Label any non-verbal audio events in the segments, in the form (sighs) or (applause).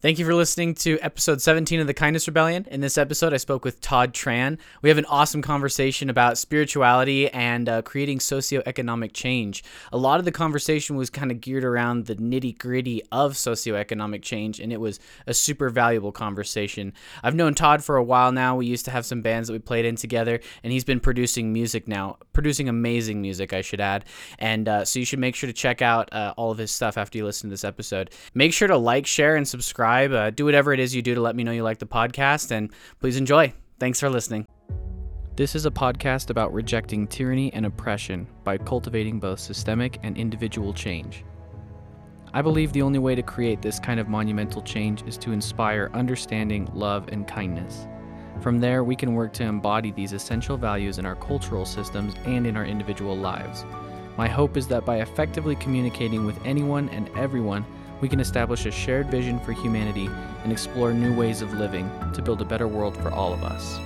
Thank you for listening to episode 17 of the Kindness Rebellion. In this episode, I spoke with Todd Tran. We have an awesome conversation about spirituality and uh, creating socioeconomic change. A lot of the conversation was kind of geared around the nitty gritty of socioeconomic change, and it was a super valuable conversation. I've known Todd for a while now. We used to have some bands that we played in together, and he's been producing music now, producing amazing music, I should add. And uh, so you should make sure to check out uh, all of his stuff after you listen to this episode. Make sure to like, share, and subscribe subscribe. Uh, do whatever it is you do to let me know you like the podcast, and please enjoy. Thanks for listening. This is a podcast about rejecting tyranny and oppression by cultivating both systemic and individual change. I believe the only way to create this kind of monumental change is to inspire understanding, love, and kindness. From there, we can work to embody these essential values in our cultural systems and in our individual lives. My hope is that by effectively communicating with anyone and everyone, we can establish a shared vision for humanity and explore new ways of living to build a better world for all of us.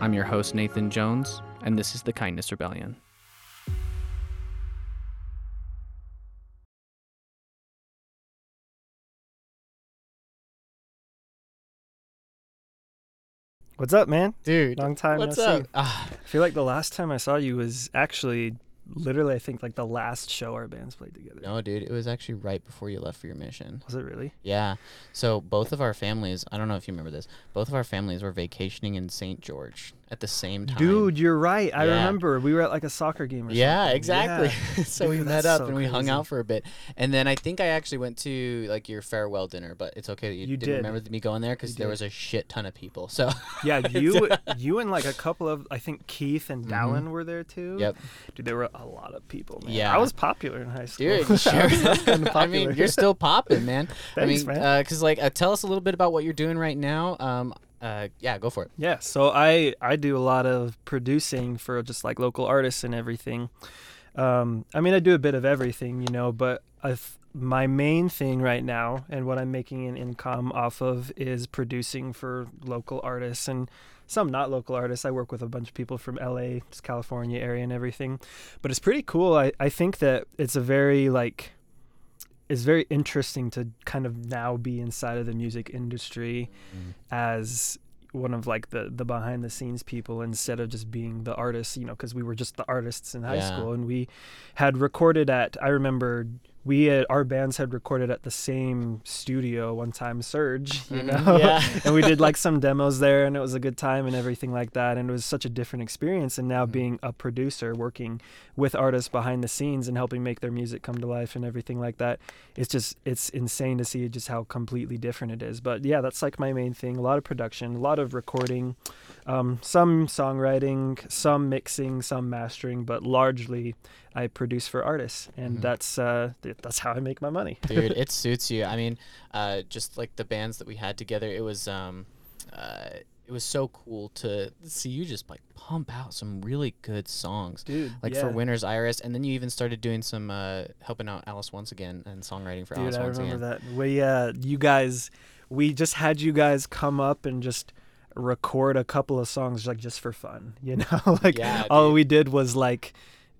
I'm your host, Nathan Jones, and this is the Kindness Rebellion. What's up, man? Dude, long time what's no up? see. Ah, I feel like the last time I saw you was actually literally I think like the last show our bands played together. no, dude, it was actually right before you left for your mission. Was it really? Yeah. So both of our families, I don't know if you remember this, both of our families were vacationing in St. George at the same time. Dude, you're right. I Yeah. remember we were at like a soccer game or something. Yeah, something. exactly. Yeah. (laughs) so we met up so and we hung out for a bit, and then I think I actually went to like your farewell dinner, but it's okay that you, You didn't did. remember me going there because there was a shit ton of people. So Yeah, (laughs) you (laughs) you and like a couple of I think Keith and Mhm. Dallin were there too. Yep. Dude, there were a lot of people, man. Yeah. I was popular in high school. Dude, sure? I I mean, you're still popping, man. Thanks, I mean, man. because like, uh, tell us a little bit about what you're doing right now. Um, uh, yeah, go for it. Yeah, so I I do a lot of producing for just like local artists and everything. Um, I mean, I do a bit of everything, you know, but I've, my main thing right now and what I'm making an income off of is producing for local artists and some not local artists. I work with a bunch of people from LA, just California area and everything. But it's pretty cool. I, I think that it's a very like it's very interesting to kind of now be inside of the music industry mm-hmm. as one of like the the behind the scenes people instead of just being the artists you know because we were just the artists in high Yeah. school and we had recorded at i remember we had, our bands had recorded at the same studio one time surge you Mhm, know yeah. (laughs) and we did like some demos there and it was a good time and everything like that and it was such a different experience and now Mhm. being a producer working with artists behind the scenes and helping make their music come to life and everything like that it's just it's insane to see just how completely different it is but yeah that's like my main thing a lot of production a lot of recording um, some songwriting some mixing some mastering but largely i produce for artists and Mhm. that's uh, that's how i make my money dude it (laughs) suits you i mean uh just like the bands that we had together it was um uh it was so cool to see you just like pump out some really good songs dude like for Winter's Iris and then you even started doing some uh helping out alice once again and songwriting for Dude, alice I once remember again that. We, uh, you guys, we just had you guys come up and just record a couple of songs like just for fun, you (laughs) know? like Yeah, all dude. we did was like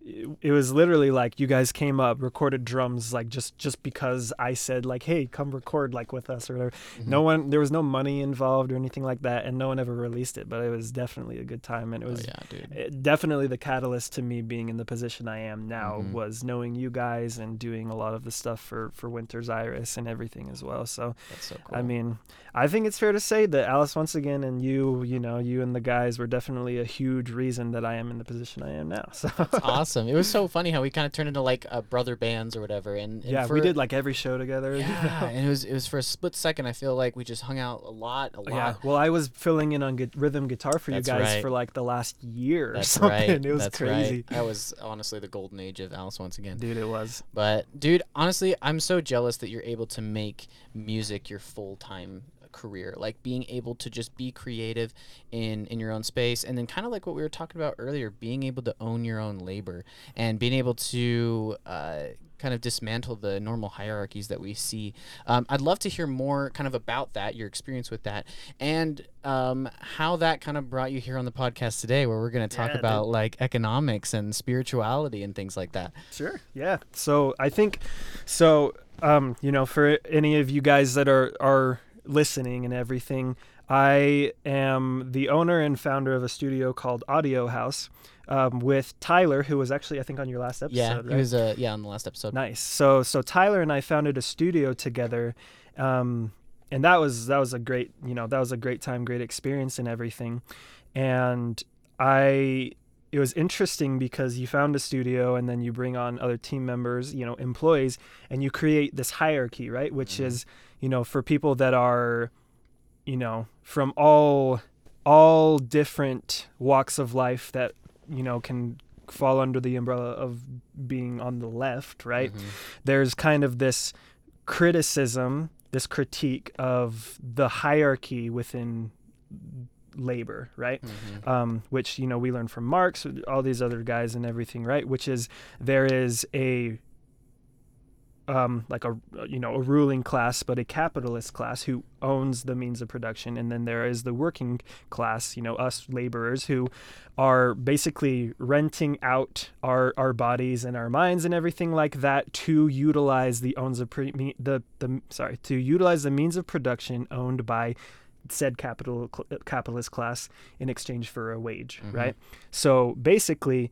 it was literally like you guys came up, recorded drums like just just because I said like, "Hey, come record like with us" or whatever. Mhm. No one there was no money involved or anything like that and no one ever released it, but it was definitely a good time and it oh, was yeah dude it- definitely the catalyst to me being in the position I am now Mhm. was knowing you guys and doing a lot of the stuff for for Winter's Iris and everything as well. So that's so cool I mean, I think it's fair to say that Alice once again and you, you know, you and the guys were definitely a huge reason that I am in the position I am now. (laughs) So That's awesome it was so funny how we kind of turned into like uh, brother bands or whatever and, and yeah, for, we did like every show together. you yeah know? and it was it was for a split second i feel like we just hung out a lot a lot Yeah, well, I was filling in on gu- rhythm guitar for That's you guys right. for like the last year or That's something. right. It was That's crazy. right. That was honestly the golden age of Alice once again. Dude, it was. But dude, honestly, I'm so jealous that you're able to make music your full time career, like being able to just be creative in in your own space, and then kind of like what we were talking about earlier, being able to own your own labor and being able to uh, kind of dismantle the normal hierarchies that we see. Um, I'd love to hear more kind of about that, your experience with that, and um, how that kind of brought you here on the podcast today, where we're going to talk Yeah, about like economics and spirituality and things like that. Sure. Yeah. So I think, so um, you know, for any of you guys that are are listening and everything, I am the owner and founder of a studio called Audio House um, with Tyler, who was actually I think on your last episode. Yeah, right? he was uh, yeah on the last episode. Nice. So so Tyler and I founded a studio together, um, and that was that was a great you know that was a great time, great experience, and everything. And I it was interesting because you found a studio and then you bring on other team members, you know, employees, and you create this hierarchy, right? Which Mhm. is you know for people that are, you know, from all all different walks of life that you know can fall under the umbrella of being on the left, right? Mhm. There's kind of this criticism, this critique of the hierarchy within labor, right? Mhm. Um, which you know we learn from Marx, all these other guys, and everything, right? Which is there is a um, like a you know a ruling class, but a capitalist class who owns the means of production, and then there is the working class, you know, us laborers who are basically renting out our our bodies and our minds and everything like that to utilize the owns of pre- me- the the sorry to utilize the means of production owned by said capital capitalist class in exchange for a wage, Mhm. right? So basically,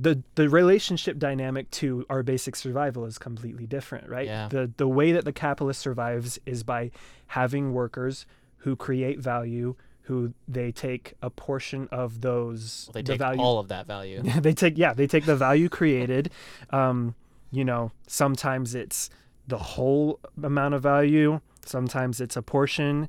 the the relationship dynamic to our basic survival is completely different, right? Yeah. The the way that the capitalist survives is by having workers who create value, who they take a portion of those Well, they the take value all of that value. (laughs) they take yeah they take the value created um you know sometimes it's the whole amount of value sometimes it's a portion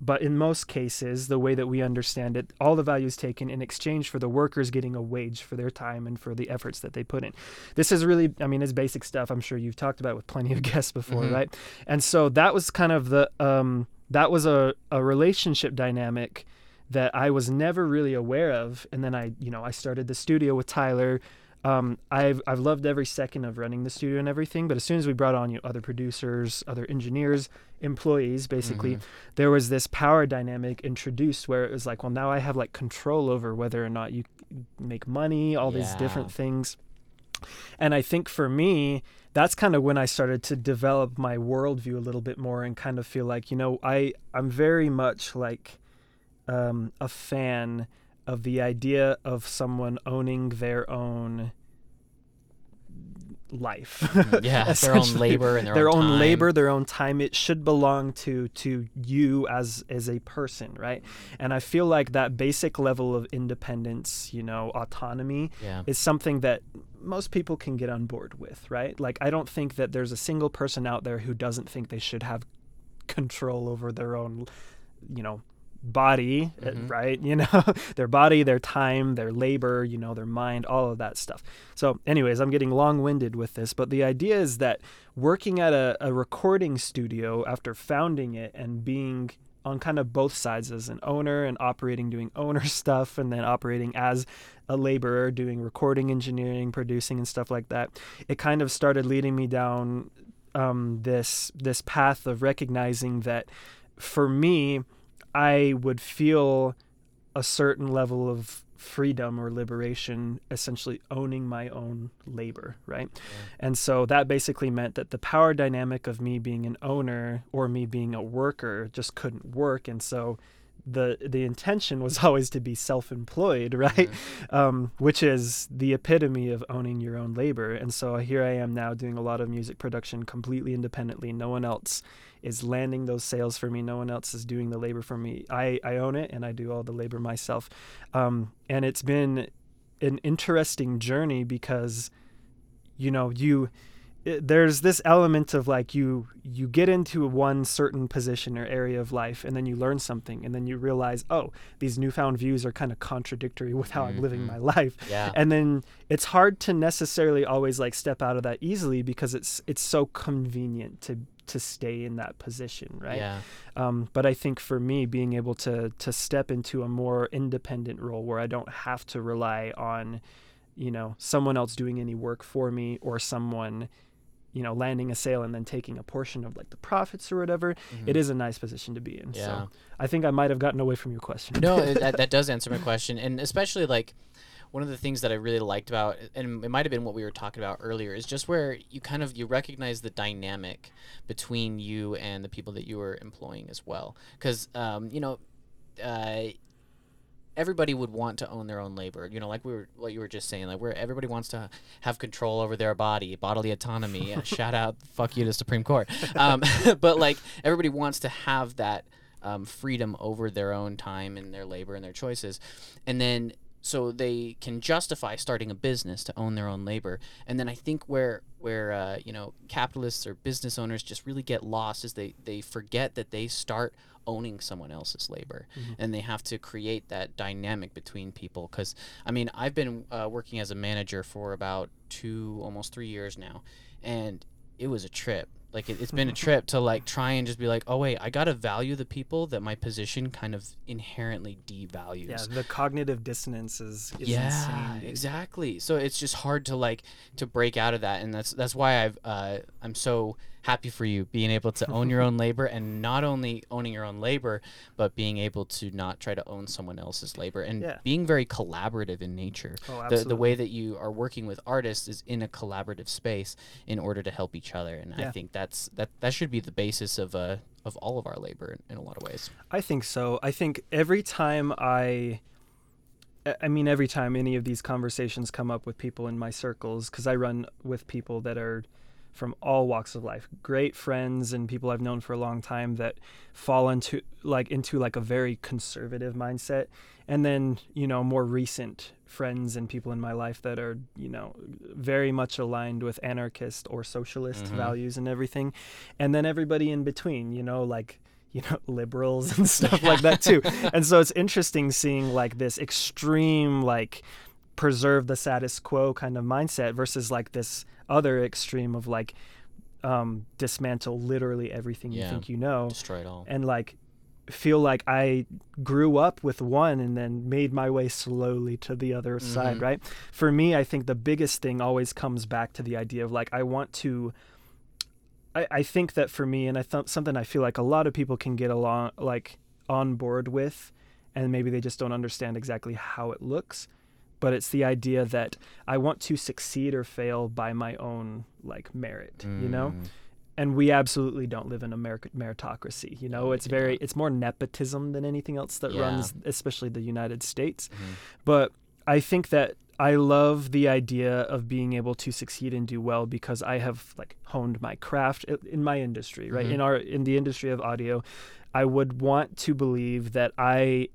but in most cases the way that we understand it all the value is taken in exchange for the workers getting a wage for their time and for the efforts that they put in this is really i mean it's basic stuff i'm sure you've talked about with plenty of (laughs) guests before Mhm. right and so that was kind of the um that was a, a relationship dynamic that I was never really aware of. And then I, you know, I started the studio with Tyler. Um, I've I've loved every second of running the studio and everything. But as soon as we brought on you know, other producers, other engineers, employees, basically, Mhm. there was this power dynamic introduced where it was like, well, now I have like control over whether or not you make money, all these different things. And I think for me, that's kind of when I started to develop my worldview a little bit more and kind of feel like, you know, I I'm very much like um, a fan of the idea of someone owning their own life. (laughs) Yeah, their own labor and their, their own, own time. labor, their own time. It should belong to to you as as a person, right? And I feel like that basic level of independence, you know, autonomy, Yeah. is something that most people can get on board with, right? Like I don't think that there's a single person out there who doesn't think they should have control over their own, you know, body, uh, Mhm. right? (laughs) You know, their body, their time, their labor, you know, their mind, all of that stuff. So, anyways, I'm getting long-winded with this, but the idea is that working at a, a recording studio after founding it and being on kind of both sides as an owner and operating doing owner (laughs) stuff and then operating as a laborer doing recording engineering producing and stuff like that it kind of started leading me down um, this this path of recognizing that for me i would feel a certain level of freedom or liberation essentially owning my own labor right and so that basically meant that the power dynamic of me being an owner or me being a worker just couldn't work. And so the the intention was (laughs) always to be self-employed, right? Um, which is the epitome of owning your own labor. And so here I am now doing a lot of music production completely independently. No one else is landing those sales for me. No one else is doing the labor for me. I, I own it and I do all the labor myself. Um, and it's been an interesting journey because you know you it, there's this element of like you you get into one certain position or area of life and then you learn something and then you realize oh these newfound views are kind of contradictory with how i'm living Mhm. my life Yeah. and then it's hard to necessarily always like step out of that easily because it's it's so convenient to to stay in that position, right? Yeah. Um, but I think for me, being able to to step into a more independent role where I don't have to rely on, you know, someone else doing any work for me or someone, you know, landing a sale and then taking a portion of like the profits or whatever, it is a nice position to be in. Mm-hmm. Yeah. So I think I might have gotten away from your question. no, that, (laughs) that does answer my question, and especially like one of the things that I really liked about, and it might have been what we were talking about earlier, is just where you kind of you recognize the dynamic between you and the people that you were employing as well, because um, you know. Uh, everybody would want to own their own labor. You know, like we were, what you were just saying, like where everybody wants to have control over their body, bodily autonomy. Uh, (laughs) shout out, fuck you to Supreme Court. Um, (laughs) but like everybody wants to have that um, freedom over their own time and their labor and their choices, and then so they can justify starting a business to own their own labor. And then I think where where uh, you know capitalists or business owners just really get lost is they they forget that they start owning someone else's labor. And they have to create that dynamic between people. Because i mean i've been uh, working as a manager for about two almost three years now. And it was a trip like it, it's been a trip to like try and just be like oh wait i gotta value the people that my position kind of inherently devalues yeah, the cognitive dissonance is, is yeah, insane. exactly. So it's just hard to like to break out of that, and that's that's why I've uh, I'm so happy for you being able to own your (laughs) own labor, and not only owning your own labor, but being able to not try to own someone else's labor, and Yeah. being very collaborative in nature. Oh, the the way that you are working with artists is in a collaborative space in order to help each other, and I think that's that that should be the basis of uh of all of our labor in, in a lot of ways. I think so. I think every time I, I- I mean, every time any of these conversations come up with people in my circles, because I run with people that are from all walks of life, great friends and people I've known for a long time that fall into like into like a very conservative mindset, and then you know more recent friends and people in my life that are you know very much aligned with anarchist or socialist Mhm. values and everything, and then everybody in between, you know, like (laughs) you know liberals and (laughs) stuff like that too. And so it's interesting seeing like this extreme like preserve the status quo kind of mindset versus like this other extreme of like um dismantle literally everything you think you know Destroy it all. and like feel like I grew up with one and then made my way slowly to the other side, Mhm. right? For me, I think the biggest thing always comes back to the idea of like I want to I, I think that for me and I thought something I feel like a lot of people can get along like on board with and maybe they just don't understand exactly how it looks. But it's the idea that I want to succeed or fail by my own like merit, you know? Mm. and we absolutely don't live in a meritocracy. You know, it's very it's more nepotism than anything else that Yeah. runs, especially the United States. Mhm. But I think that I love the idea of being able to succeed and do well because I have like honed my craft in my industry, right? Mhm. In our in the industry of audio, I would want to believe that I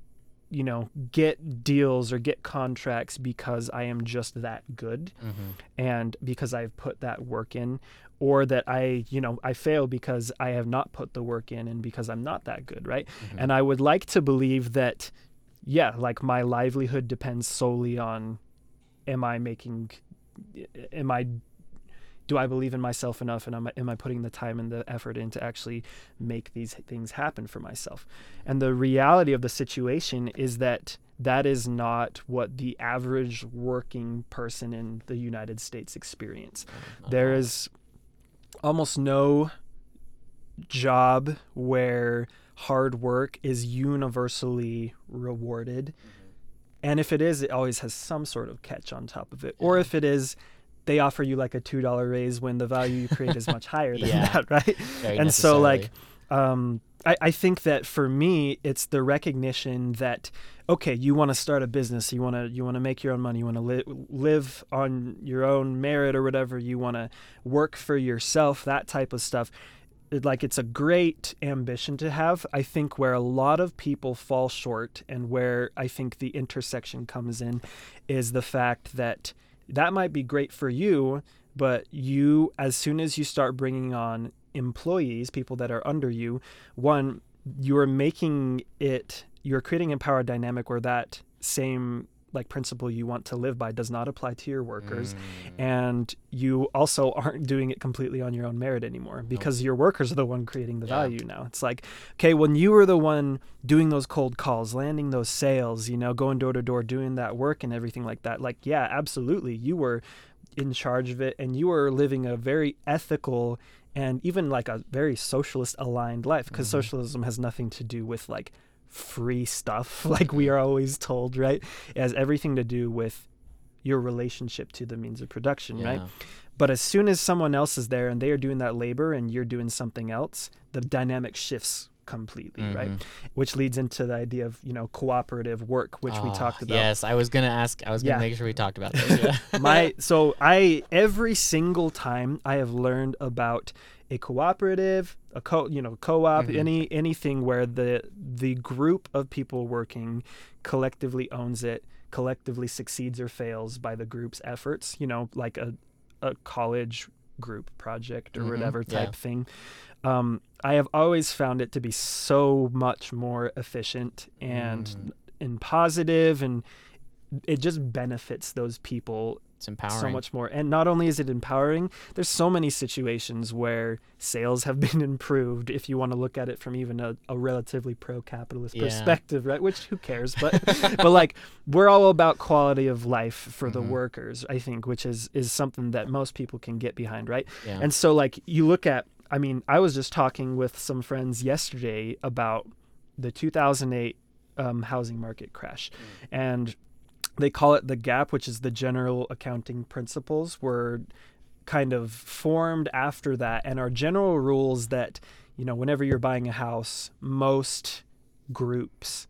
you know get deals or get contracts because I am just that good Mhm. and because I've put that work in, or that I, you know, I fail because I have not put the work in and because I'm not that good, right? Mhm. And I would like to believe that, yeah, like my livelihood depends solely on, am I making, am I, do I believe in myself enough and am I, am I putting the time and the effort in to actually make these things happen for myself? And the reality of the situation is that that is not what the average working person in the United States experience. At There almost no job where hard work is universally rewarded. Mm-hmm. And if it is, it always has some sort of catch on top of it. Or if it is, they offer you like a $2 raise when the value you create is much higher than (laughs) Yeah. that, right? Very and so, like, um, I, I think that for me, it's the recognition that okay, you want to start a business, you want to you want to make your own money, you want to li- live on your own merit or whatever, you want to work for yourself, that type of stuff. It- Like it's a great ambition to have. I think where a lot of people fall short, and where I think the intersection comes in, is the fact that that might be great for you, but you, as soon as you start bringing on employees, people that are under you, one, you're making it, you're creating a power dynamic where that same like principle you want to live by does not apply to your workers Mm. and you also (laughs) aren't doing it completely on your own merit anymore because your workers are the one creating the Yeah. value now it's like okay when you were the one doing those cold calls landing those sales you know going door to door doing that work and everything like that like yeah absolutely you were in charge of it and you were living a very ethical and even like a very socialist aligned life because Mhm. socialism has nothing to do with like free stuff (laughs) like we are always told right it has everything to do with your relationship to the means of production right but as soon as someone else is there and they are doing that labor and you're doing something else the dynamic shifts completely right Mhm. which leads into the idea of you know cooperative work which we Ah, talked about Yes, I was gonna ask. I was gonna Yeah. make sure we talked about this. (laughs) Yeah. my (laughs) so i every single time i have learned about a cooperative a co you know co-op Mhm. any anything where the the group of people working collectively owns it collectively succeeds or fails by the group's efforts you know like a a college group project or Mhm, whatever yeah. type thing um, i have always found it to be so much more efficient and Mm. and positive and it just benefits those people it's empowering. so much more. And not only is it empowering, there's so many situations where sales have (laughs) been improved if you want to look at it from even a, a relatively pro-capitalist Yeah. perspective, right? Which who cares? But (laughs) but like we're all about quality of life for the Mhm. workers, I think, which is is something that most people can get behind, right? Yeah. And so like you look at I mean, I was just talking with some friends yesterday about the 2008 um, housing market crash. And they call it the GAAP, which is the general accounting principles were kind of formed after that and are general rules that, you know, whenever you're buying a house, most groups,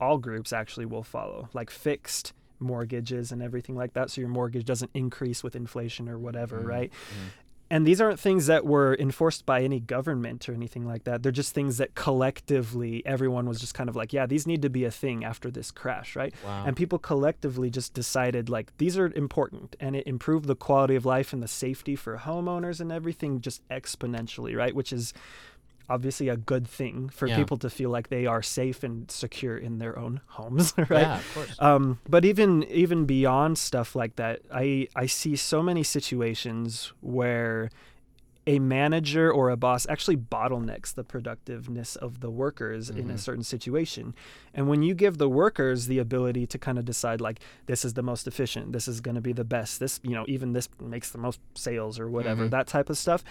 all groups actually will follow, like fixed mortgages and everything like that. So your mortgage doesn't increase with inflation or whatever, Mm, right? mm. And these aren't things that were enforced by any government or anything like that. They're just things that collectively everyone was just kind of like, yeah, these need to be a thing after this crash, right? Wow. And people collectively just decided like these are important and it improved the quality of life and the safety for homeowners and everything just exponentially, right? Which is obviously a good thing for Yeah. people to feel like they are safe and secure in their own (laughs) homes, (laughs) right? Yeah, of course. um, but even even beyond stuff like that, I I see so many situations where a manager or a boss actually bottlenecks the productiveness of the workers in a Mhm. certain situation. And when you give the workers the ability to kind of decide like this is the most efficient, this is going to be the best, this you know even this makes the most sales or whatever, Mhm. that type of stuff,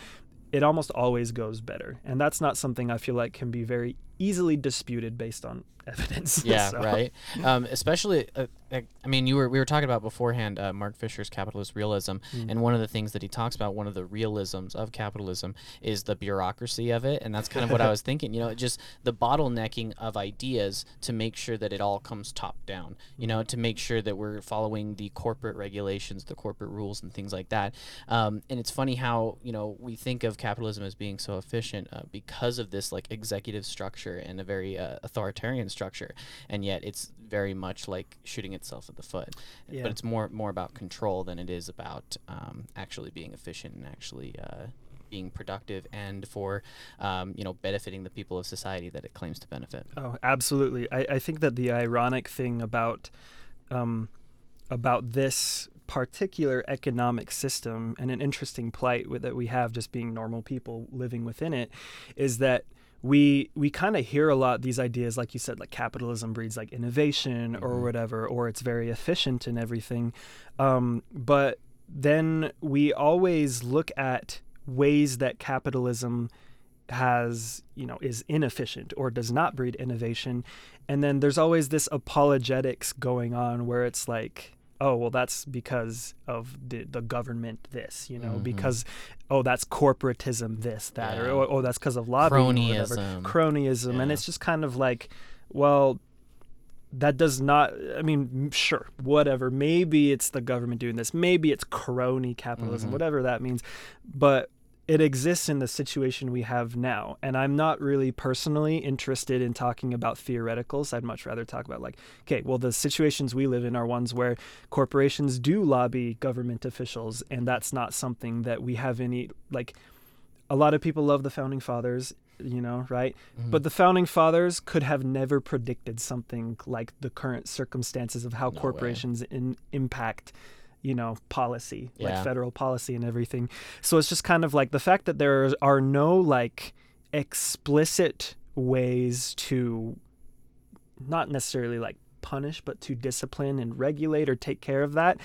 it almost always goes better. And that's not something I feel like can be very easily disputed based on (laughs) evidence. yeah, So- right. (laughs) Um, especially, uh, I mean, you were we were talking about beforehand uh, Mark Fisher's capitalist realism, Mm. and one of the things that he talks about, one of the realisms of capitalism, is the bureaucracy of it, and that's kind of what I (laughs) was thinking. You know, just the bottlenecking of ideas to make sure that it all comes top down. You know, to make sure that we're following the corporate regulations, the corporate rules, and things like that. Um, and it's funny how you know we think of capitalism as being so efficient uh, because of this like executive structure and a very uh, authoritarian structure, and yet it's very much like shooting itself at the foot. Yeah. But it's more more about control than it is about um, actually being efficient and actually uh, being productive and for um, you know benefiting the people of society that it claims to benefit. Oh, absolutely. I, I think that the ironic thing about um, about this particular economic system and an interesting plight with, that we have just being normal people living within it is that we we kind of hear a lot these ideas like you said like capitalism breeds like innovation or Mhm. whatever or it's very efficient and everything um, but then we always look at ways that capitalism has you know is inefficient or does not breed innovation and then there's always this apologetics going on where it's like oh well that's because of the the government this you know Mhm. because oh that's corporatism this that or Yeah. oh, oh that's because of lobbying or whatever Cronyism. cronyism and it's just kind of like well that does not i mean sure whatever maybe it's the government doing this maybe it's crony capitalism Mhm. whatever that means but it exists in the situation we have now and i'm not really personally interested in talking about theoreticals i'd much rather talk about like okay well the situations we live in are ones where corporations do lobby government officials and that's not something that we have any like a lot of people love the founding fathers you know, right? Mhm. But the founding fathers could have never predicted something like the current circumstances of how No corporations in, impact, you know, policy, Yeah. like federal policy and everything. So it's just kind of like the fact that there are no like explicit ways to not necessarily like punish, but to discipline and regulate or take care of that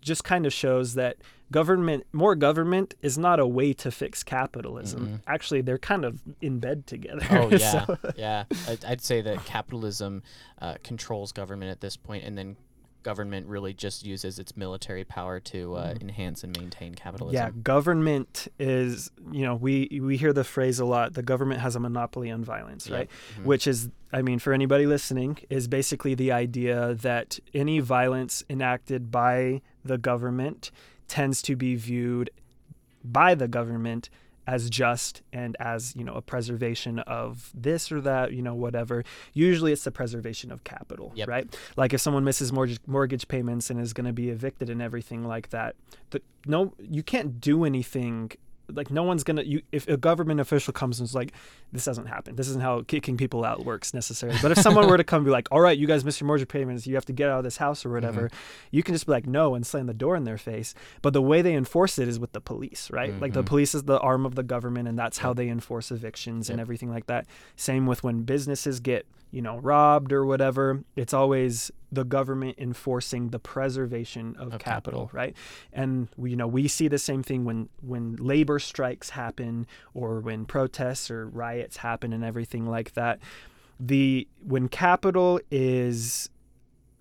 just kind of shows that government more government is not a way to fix capitalism Mm-mm. actually they're kind of in bed together Oh (laughs) yeah, So- yeah. I'd, I'd say that capitalism uh, controls government at this point, and then government really just uses its military power to uh, enhance and maintain capitalism. Mm-hmm. yeah government is you know we we hear the phrase a lot the government has a monopoly on violence right Mhm. which is i mean for anybody listening is basically the idea that any violence enacted by the government tends to be viewed by the government as just and as you know a preservation of this or that you know whatever usually it's the preservation of capital Yep. right like if someone misses mortgage mortgage payments and is going to be evicted and everything like that the, no you can't do anything like no one's gonna you if a government official comes and is like this doesn't happen this isn't how kicking people out works necessarily. But if someone were to come and be like all right you guys missed your mortgage payments you have to get out of this house or whatever you can just be like no and slam the door in their face. But the way they enforce it is with the police right? Like the Mhm. police is the arm of the government and that's how they enforce evictions and everything like that. Same with when businesses get you know robbed or whatever it's always the government enforcing the preservation of, Of capital, capital. right and we, you know we see the same thing when when labor strikes happen or when protests or riots happen and everything like that the when capital is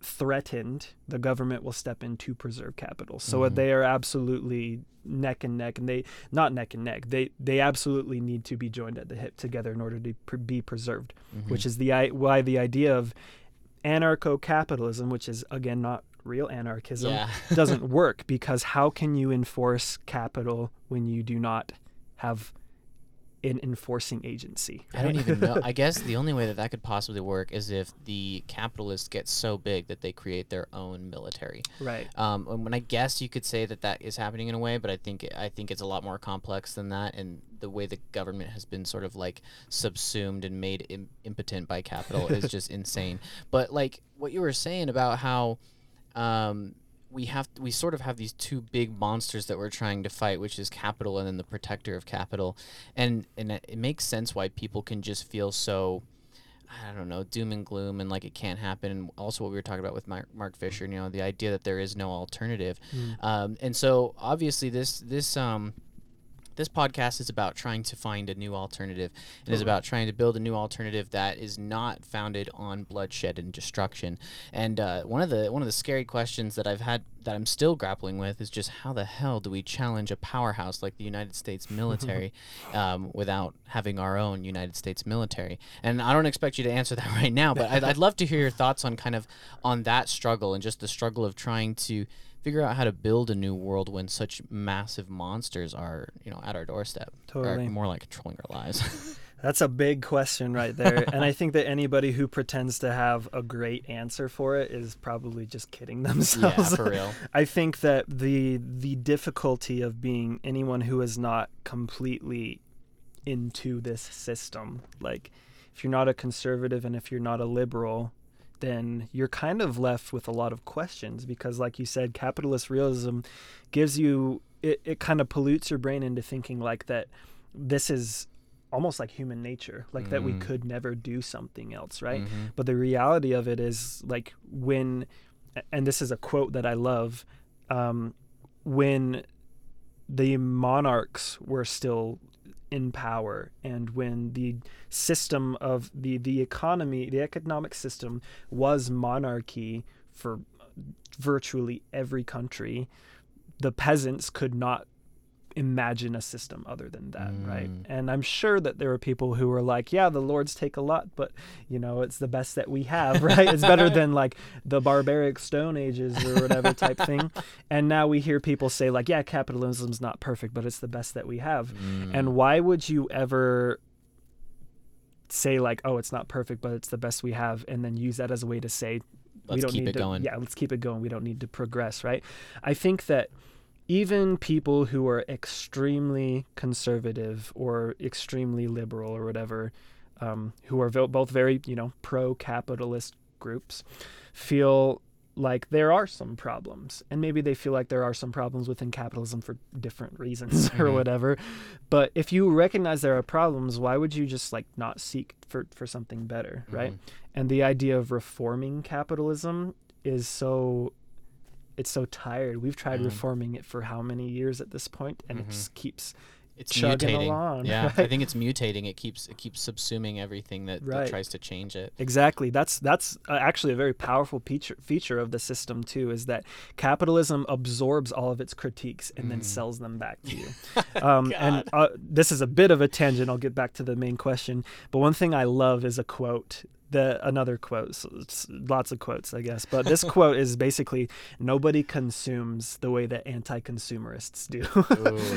threatened the government will step in to preserve capital so Mhm. they are absolutely neck and neck and they not neck and neck they they absolutely need to be joined at the hip together in order to pr- be preserved Mhm. which is the why the idea of anarcho-capitalism which is again not real anarchism yeah. doesn't (laughs) work because how can you enforce capital when you do not have an enforcing agency I don't even know. I guess (laughs) the only way that that could possibly work is if the capitalists get so big that they create their own military. right Um, and when I guess you could say that that is happening in a way, but I think I think it's a lot more complex than that. And the way the government has been sort of like subsumed and made Im- impotent by capital is (laughs) just insane. But like what you were saying about how um, we have we sort of have these two big monsters that we're trying to fight, which is capital and then the protector of capital, and and it makes sense why people can just feel so. I don't know, doom and gloom, and like it can't happen. And also, what we were talking about with Mark, Mark Fisher, you know, the idea that there is no alternative. Mm. Um, and so, obviously, this this um, this podcast is about trying to find a new alternative. It is about trying to build a new alternative that is not founded on bloodshed and destruction. And uh, one of the one of the scary questions that I've had that I'm still grappling with is just how the hell do we challenge a powerhouse like the United States (laughs) military um, without having our own United States military? And I don't expect you to answer (laughs) that right now, but I'd, I'd love to hear your thoughts on kind of on that struggle and just the struggle of trying to figure out how to build a new world when such massive monsters are you know at our doorstep Totally. or more like controlling our lives (laughs) That's a big question right there. and I think that anybody who pretends to have a great answer for it is probably just kidding themselves. (laughs) yeah for real I think that the the difficulty of being anyone who is not completely into this system, like if you're not a conservative and if you're not a liberal, then you're kind of left with a lot of questions because like you said capitalist realism gives you it, it kind of pollutes your brain into thinking like that this is almost like human nature like that we Mhm. could never do something else right Mhm. but the reality of it is like when and this is a quote that i love um, when the monarchs were still in power and when the system of the the economy the economic system was monarchy for virtually every country the peasants could not imagine a system other than that right Mm. and i'm sure that there are people who are like yeah the lords take a lot but you know it's the best that we have (laughs) right it's better than like the barbaric stone ages or whatever type (laughs) thing and now we hear people say like yeah capitalism's not perfect but it's the best that we have Mm. and why would you ever say like oh it's not perfect but it's the best we have and then use that as a way to say we let's don't keep need it to, going Yeah, let's keep it going. We don't need to progress, right? I think that even people who are extremely conservative or extremely liberal or whatever, um, who are both very, you know, pro capitalist groups, feel like there are some problems. And maybe they feel like there are some problems within capitalism for different reasons (laughs) or Mhm. whatever. But if you recognize there are problems, why would you just like not seek for, for something better, right? Mhm. and the idea of reforming capitalism is so it's so tired we've tried Mhm. reforming it for how many years at this point and it Mhm. just keeps It's chugging mutating. along, yeah, (laughs) I think it's mutating. It keeps it keeps subsuming everything that, that tries to change it. exactly that's that's uh, actually a very powerful feature feature of the system too is that capitalism absorbs all of its critiques and then Mm. sells them back to you (laughs) um, and uh, this is a bit of a tangent i'll get back to the main question but one thing i love is a quote the another quote so lots of quotes i guess but this (laughs) quote is basically nobody consumes the way that anti-consumerists do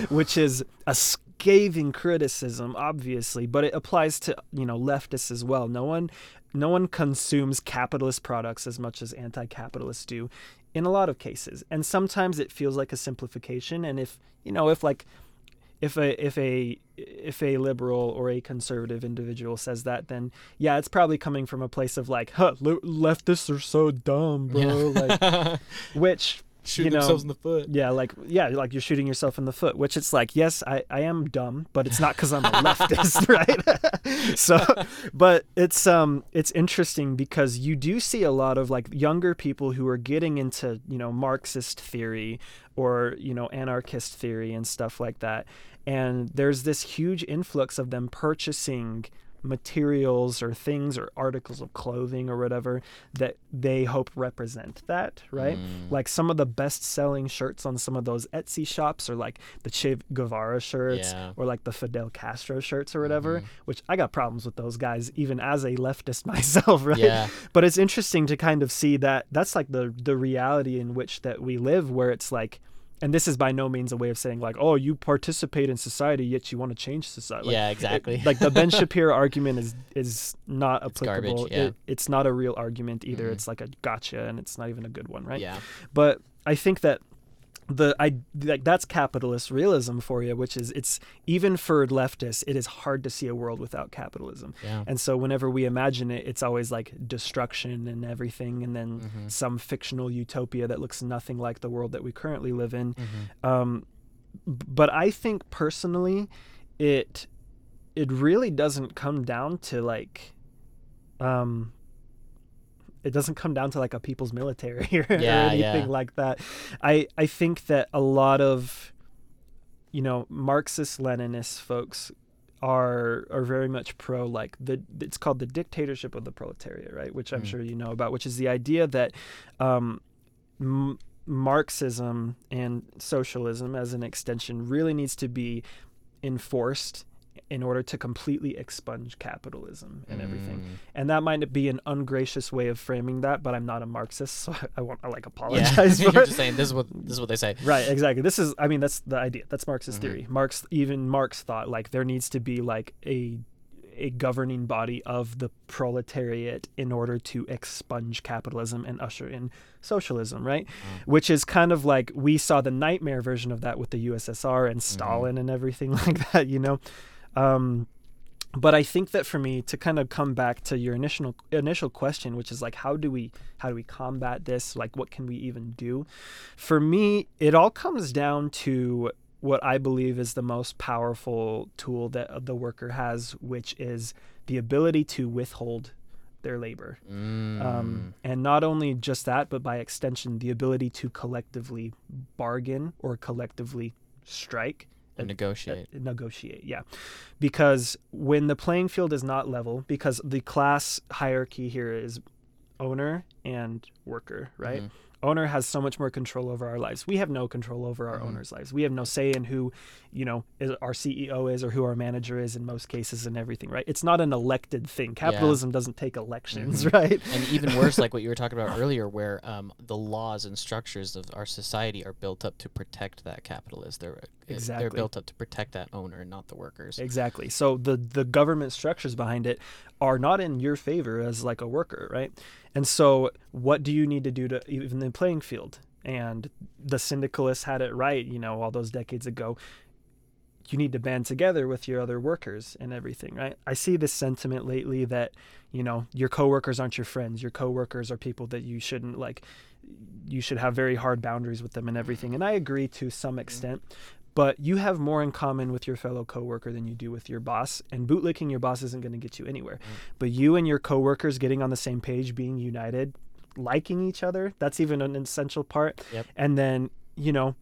which is a scathing criticism obviously but it applies to you know leftists as well. No one no one consumes capitalist products as much as anti-capitalists do in a lot of cases and sometimes it feels like a simplification and if you know if like if a if a if a liberal or a conservative individual says that then yeah it's probably coming from a place of like huh le- leftists are so dumb bro like (laughs) which Shooting you know, themselves in the foot. yeah, like yeah, like you're shooting yourself in the foot, which it's like, yes, I, I am dumb, but it's not because I'm a leftist, (laughs) right? (laughs) so, but it's um it's interesting because you do see a lot of like younger people who are getting into you know Marxist theory or you know anarchist theory and stuff like that, and there's this huge influx of them purchasing materials or things or articles of clothing or whatever that they hope represent that, right? Mm. Like some of the best selling shirts on some of those Etsy shops are like the Che Guevara shirts Yeah. or like the Fidel Castro shirts or whatever, Mhm. which I got problems with those guys even as a leftist (laughs) myself, right? Yeah. But it's interesting to kind of see that that's like the the reality in which that we live where it's like and this is by no means a way of saying like, oh, you participate in society yet you want to change society. Like, yeah, it- exactly. (laughs) like the Ben (laughs) Shapiro argument is is not It's applicable. garbage, yeah. It- it's not a real argument either. Mhm. It's like a gotcha, and it's not even a good one, right? Yeah. But I think that the I like that's capitalist realism for you, which is it's even for leftists, it is hard to see a world without capitalism. Yeah. And so whenever we imagine it, it's always like destruction and everything, and then Mhm. some fictional utopia that looks nothing like the world that we currently live in. Mhm. Um, but I think personally, it it really doesn't come down to like, um, it doesn't come down to like a people's military (laughs) or, or anything yeah. like that. I I think that a lot of, you know, Marxist Leninist folks are are very much pro like the it's called the dictatorship of the proletariat right which i'm Mm. sure you know about which is the idea that um m- marxism and socialism as an extension really needs to be enforced in order to completely expunge capitalism and everything Mm. and that might be an ungracious way of framing that but i'm not a marxist (laughs) so i, I won't I, like Yeah. apologize (laughs) You're for it just saying this is what this is what they say. Right, exactly. This is I mean that's the idea. That's Marxist Mhm. theory. Marx even Marx thought like there needs to be like a a governing body of the proletariat in order to expunge capitalism and usher in socialism, right? Mm. Which is kind of like we saw the nightmare version of that with the USSR and Stalin and everything (laughs) like that, you know. Um but I think that for me to kind of come back to your initial initial question, which is like how do we how do we combat this? Like what can we even do? For me, it all comes down to what I believe is the most powerful tool that the worker has, which is the ability to withhold their labor. Mm. Um, and not only just that, but by extension, the ability to collectively bargain or collectively strike and negotiate. uh, negotiate yeah because when the playing field is not level because the class hierarchy here is owner and worker right Mhm. Owner has so much more control over our lives we have no control over our Mhm. owners lives we have no say in who you know is, our ceo is or who our manager is in most cases and everything right it's not an elected thing capitalism doesn't take elections Mhm. right And even worse, like (laughs) what you were talking about earlier, where um, the laws and structures of our society are built up to protect that capitalist. They're they're built up to protect that owner and not the workers. Exactly. So the the government structures behind it are not in your favor as like a worker, right? And so what do you need to do to even the playing field? and the syndicalists had it right, you know, all those decades ago. You need to band together with your other workers and everything, right? I see this sentiment lately that, you know, your coworkers aren't your friends. Your coworkers are people that you shouldn't like you should have very hard boundaries with them and everything. And I agree to some mm-hmm. extent, but you have more in common with your fellow coworker than you do with your boss. And bootlicking your boss isn't going to get you anywhere. Mm. But you and your coworkers getting on the same page, being united, liking each other, that's even an essential part. Yep. And then, you know,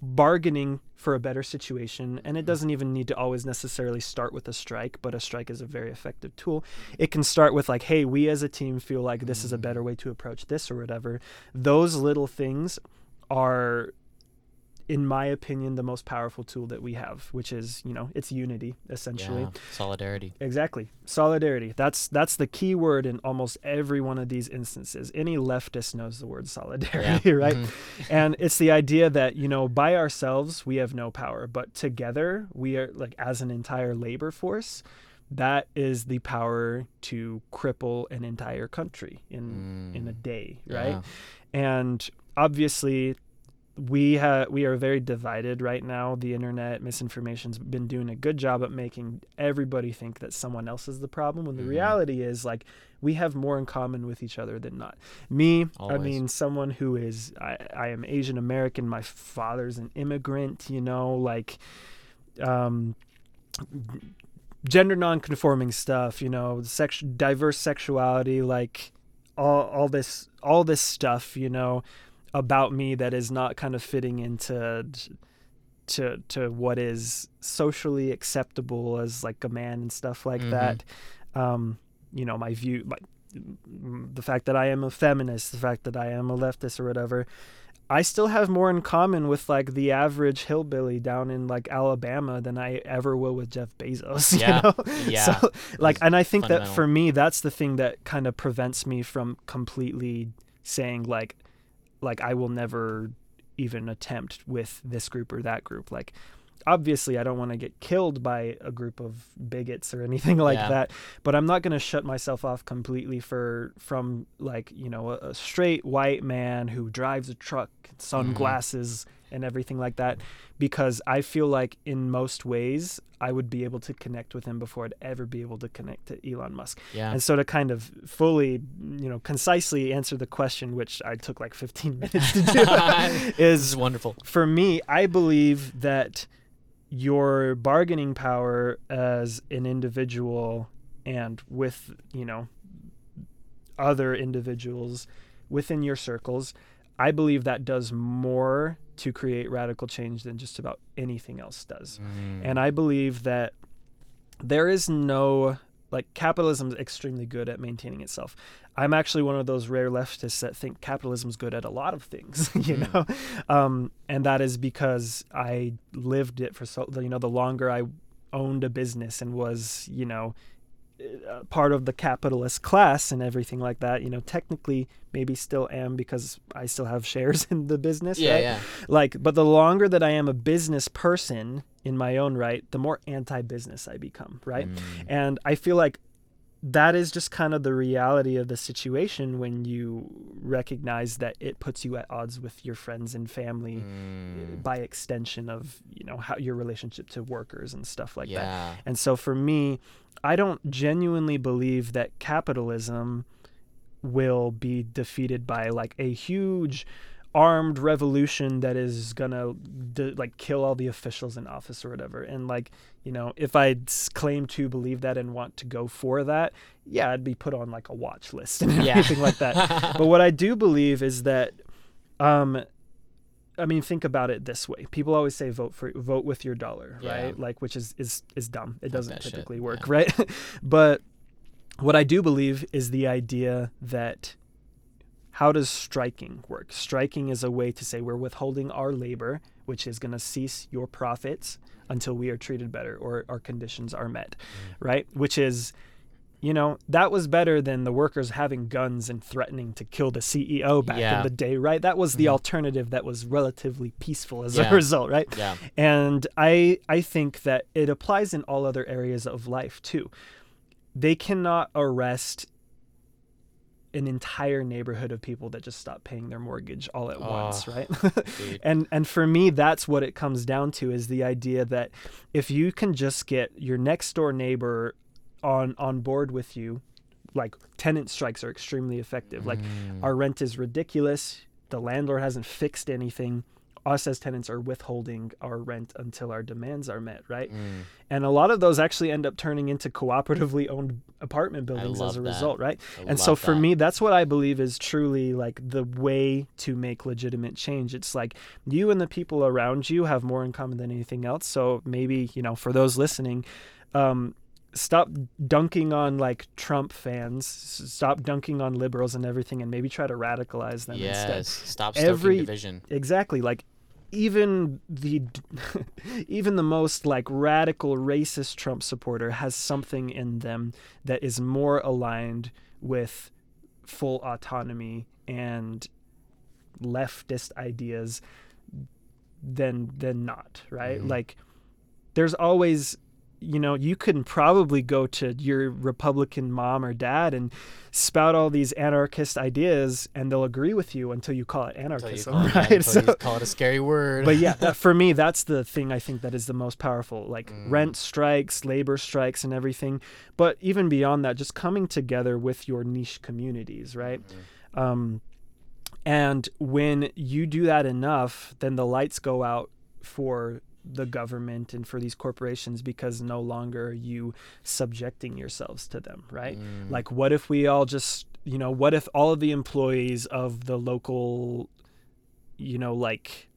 bargaining for a better situation and it mm. doesn't even need to always necessarily start with a strike but a strike is a very effective tool it can start with like hey we as a team feel like this is a mm. better way to approach this or whatever those little things are in my opinion the most powerful tool that we have which is you know it's unity essentially Yeah. Solidarity. Exactly. Solidarity. That's that's the key word in almost every one of these instances. Any leftist knows the word solidarity, (laughs) right? Mhm. And it's the idea that, you know, by ourselves we have no power, but together we are like as an entire labor force, that is the power to cripple an entire country in in a Mm. day, right? Yeah. and obviously we have we are very divided right now. The internet misinformation's been doing a good job at making everybody think that someone else is the problem when the Mhm. reality is like we have more in common with each other than not. Me i mean someone who is i, I am asian american my father's an immigrant you know like um gender non-conforming stuff you know sex diverse sexuality like all all this all this stuff you know about me that is not kind of fitting into to to what is socially acceptable as like a man and stuff like Mhm. that um you know my view my the fact that I am a feminist the fact that I am a leftist or whatever I still have more in common with like the average hillbilly down in like Alabama than I ever will with Jeff Bezos. (laughs) You Yeah. know? Yeah. So like, It's and I think that for me, that's the thing that kind of prevents me from completely saying like, like I will never even attempt with this group or that group. Like, obviously, I don't want to get killed by a group of bigots or (laughs) anything like Yeah. that. But I'm not going to shut myself off completely for from like you know a, a straight white man who drives a truck, mm-hmm. sunglasses, and everything like that, because I feel like in most ways I would be able to connect with him before I'd ever be able to connect to Elon Musk. Yeah. And so to kind of fully, you know, concisely answer the question, which I took like 15 (laughs) minutes to do, (laughs) is is wonderful. for me, I believe that your bargaining power as an individual and with, you know, other individuals within your circles, I believe that does more to create radical change than just about anything else does. Mm. And I believe that there is no like capitalism is extremely good at maintaining itself. I'm actually one of those rare leftists that think capitalism is good at a lot of things, (laughs) you Mm. know, um, and that is because I lived it for so you know the longer I owned a business and was you know part of the capitalist class and everything like that. You know, technically maybe still am because I still have shares (laughs) in the business. yeah, right? yeah. like but the longer that i am a business person in my own right the more anti-business i become right Mm. and i feel like that is just kind of the reality of the situation when you recognize that it puts you at odds with your friends and family Mm. by extension of you know how your relationship to workers and stuff like that and so for me, I don't genuinely believe that capitalism will be defeated by like a huge armed revolution that is gonna d- like kill all the officials in office or whatever and like you know if i claim to believe that and want to go for that yeah i'd be put on like a watch list and Yeah. everything like that (laughs) but what I do believe is that, um, I mean, think about it this way: people always say vote for vote with your dollar, Yeah. right? Like, which is is is dumb. It doesn't that shit, typically work, yeah. (laughs) right? but what I do believe is the idea that how does striking work? Striking is a way to say we're withholding our labor, which is going to cease your profits until we are treated better or our conditions are met, right? Which is you know, that was better than the workers having guns and threatening to kill the CEO back Yeah. in the day, right? That was the Mhm. alternative that was relatively peaceful as Yeah. a result, right? yeah. And I I think that it applies in all other areas of life too. They cannot arrest an entire neighborhood of people that just stop paying their mortgage all at once, Oh, right? (laughs) and and for me that's what it comes down to is the idea that if you can just get your next door neighbor on on board with you like tenant strikes are extremely effective like Mm. our rent is ridiculous the landlord hasn't fixed anything us as tenants are withholding our rent until our demands are met right Mm. and a lot of those actually end up turning into cooperatively owned apartment buildings as a that. result right I and so for that. me, that's what I believe is truly like the way to make legitimate change. It's like you and the people around you have more in common than anything else. So maybe, you know, for those listening, um, stop dunking on like Trump fans, stop dunking on liberals and everything, and maybe try to radicalize them yes, instead. stop stoking Every- division. Exactly. Like even the (laughs) even the most like radical racist Trump supporter has something in them that is more aligned with full autonomy and leftist ideas than than not, right? Mhm. Like there's always you know, you can probably go to your Republican mom or dad and spout all these anarchist ideas, and they'll agree with you until you call it anarchism, call it- (laughs) right? you So, call it a scary word. but yeah, that, for me, (laughs) that's the thing I think that is the most powerful. Like Mm. rent strikes, labor strikes, and everything. But even beyond that, just coming together with your niche communities, right? Mhm. Um, and when you do that enough, then the lights go out for the government and for these corporations because no longer are you subjecting yourselves to them, right? Mm. Like, what if we all just, you know, what if all of the employees of the local, you know, like,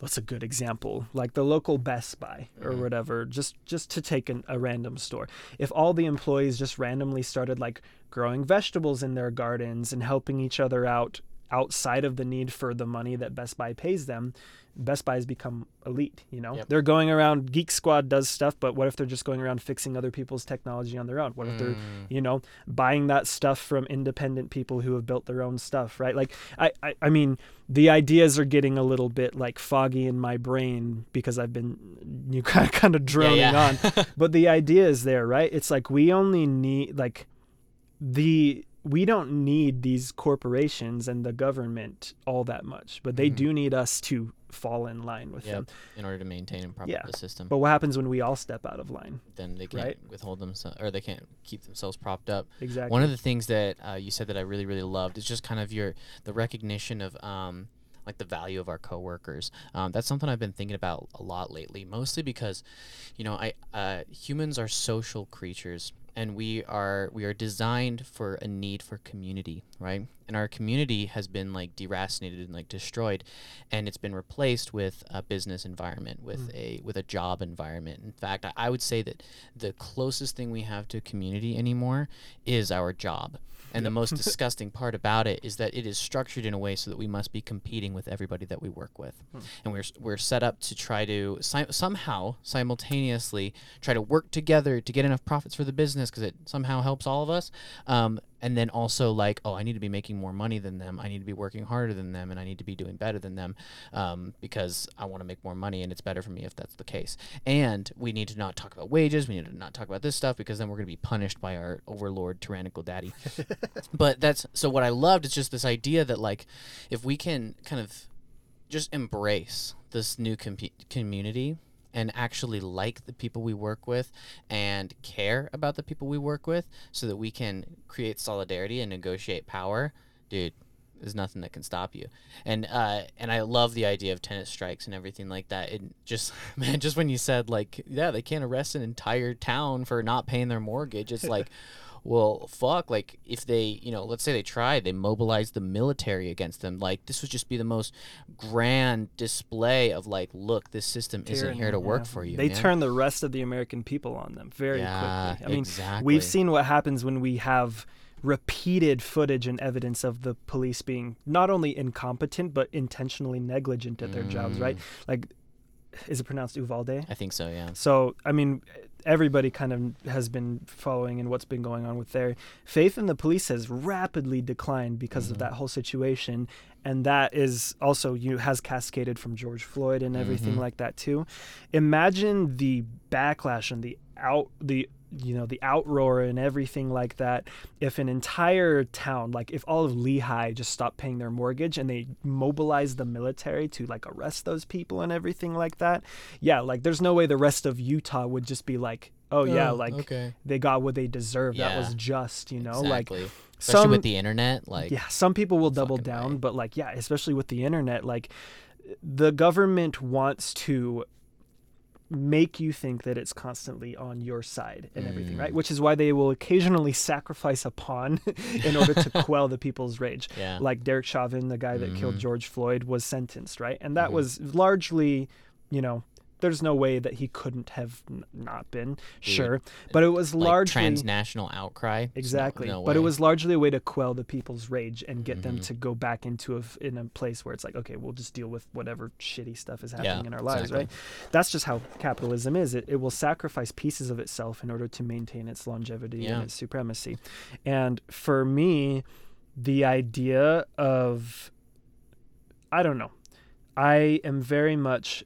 what's a good example? Like the local Best Buy or Mhm. whatever, just just to take an, a random store. If all the employees just randomly started like growing vegetables in their gardens and helping each other out outside of the need for the money that Best Buy pays them, Best Buy has become elite, you know. Yep. They're going around Geek Squad does stuff, but what if they're just going around fixing other people's technology on their own? What if they're Mm. you know buying that stuff from independent people who have built their own stuff right like I, I i mean the ideas are getting a little bit like foggy in my brain because i've been (laughs) you kind of kind of droning yeah, on (laughs) but the idea is there right it's like we only need like the we don't need these corporations and the government all that much but they Mhm. do need us to fall in line with Yep. them in order to maintain and prop Yeah. up the system. but what happens when we all step out of line then they can't right? withhold themselves, or they can't keep themselves propped up. exactly One of the things that uh, you said that I really really loved is just kind of your the recognition of um, like the value of our coworkers. Um, that's something I've been thinking about a lot lately, mostly because, you know, I uh, humans are social creatures and we are we are designed for a need for community, right? And our community has been like deracinated and like destroyed, and it's been replaced with a business environment, with mm. a with a job environment. In fact, I, I would say that the closest thing we have to community anymore is our job. And the most (laughs) disgusting part about it is that it is structured in a way so that we must be competing with everybody that we work with, and we're we're set up to try to si- somehow simultaneously try to work together to get enough profits for the business because it somehow helps all of us. Um, and then also like, oh, I need to be making more money than them. I need to be working harder than them, and I need to be doing better than them, um, because I want to make more money, and it's better for me if that's the case. And we need to not talk about wages. We need to not talk about this stuff because then we're going to be punished by our overlord, tyrannical daddy. (laughs) but that's so. What I loved is just this idea that like, if we can kind of just embrace this new com- community and actually like the people we work with and care about the people we work with so that we can create solidarity and negotiate power dude there's nothing that can stop you. And uh and i love the idea of tenant strikes and everything like that. It just (laughs) man just when you said like yeah they can't arrest an entire town for not paying their mortgage it's like (laughs) well fuck like if they you know let's say they tried they mobilized the military against them like this would just be the most grand display of like look this system isn't here to Tyranny, work for you They man. turn the rest of the American people on them very yeah, quickly. I mean, exactly. we've seen what happens when we have repeated footage and evidence of the police being not only incompetent but intentionally negligent at their jobs, right? Mm. Like, is it pronounced Uvalde? I think so yeah So, I mean, everybody kind of has been following and what's been going on with their faith in the police has rapidly declined because of Mhm. that whole situation. And that is also you has cascaded from George Floyd and everything Mhm. like that too. Imagine the backlash and the out the you know the outroar and everything like that if an entire town like if all of Lehi just stopped paying their mortgage and they mobilized the military to like arrest those people and everything like that yeah like there's no way the rest of utah would just be like oh yeah Oh, like okay. they got what they deserved that was just you know like. Especially some with the internet, like yeah some people will double down way. but like yeah especially with the internet like the government wants to make you think that it's constantly on your side and everything right Mm. which is why they will occasionally sacrifice a pawn (laughs) in order to (laughs) quell the people's rage yeah, like Derek Chauvin the guy that killed Mhm. George Floyd was sentenced right and that Mhm. was largely you know there's no way that he couldn't have n- not been sure but it was like largely transnational outcry. There's no- Exactly. no but it was largely a way to quell the people's rage and get them Mhm. to go back into a, in a place where it's like, okay, we'll just deal with whatever shitty stuff is Yeah, happening in our lives, exactly. right? That's just how capitalism is. It, it will sacrifice pieces of itself in order to maintain its longevity Yeah. and its supremacy. And for me, the idea of, I don't know, I am very much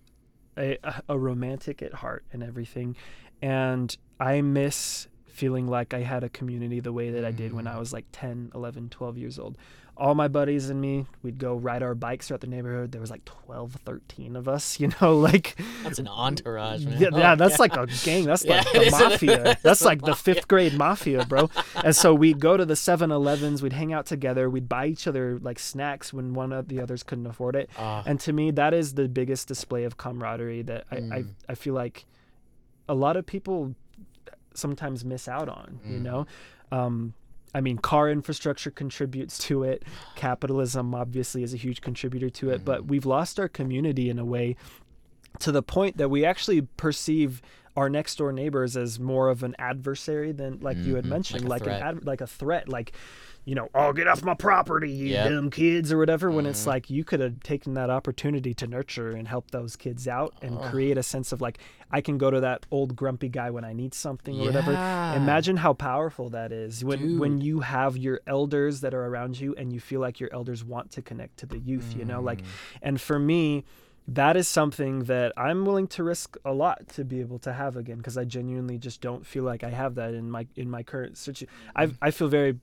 a, a romantic at heart and everything. And I miss feeling like I had a community the way that I did when I Mm. was like 10, 11, 12 years old. All my buddies and me, we'd go ride our bikes throughout the neighborhood. There was like 12, 13 of us, (laughs) you know, like That's an entourage, man. yeah, Oh, yeah, that's like a (laughs) gang. That's Yeah, like the mafia. that's (laughs) That's like the mafia. fifth grade mafia, bro. And so we'd go to the 7-Elevens, we'd hang out together, we'd buy each other like snacks when one of the others couldn't afford it. Ah, And to me, that is the biggest display of camaraderie that I, I, Mm. I feel like a lot of people sometimes miss out on, you Mm. know? Um, I mean, car infrastructure contributes to it. Capitalism obviously is a huge contributor to it, but Mhm. we've lost our community in a way to the point that we actually perceive our next door neighbors as more of an adversary than, like you had Mhm, mentioned, like like, a an threat. ad, like a threat, like you know, oh, get off my property, you Yep. dumb kids, or whatever. When it's Mhm. like you could have taken that opportunity to nurture and help those kids out and Oh. create a sense of like, I can go to that old grumpy guy when I need something or whatever. Imagine how powerful that is when when you have your elders that are around you and you feel like your elders want to connect to the youth, you know, like Mm. and for me that is something that I'm willing to risk a lot to be able to have again because I genuinely just don't feel like I have that in my in my current situation. I I feel very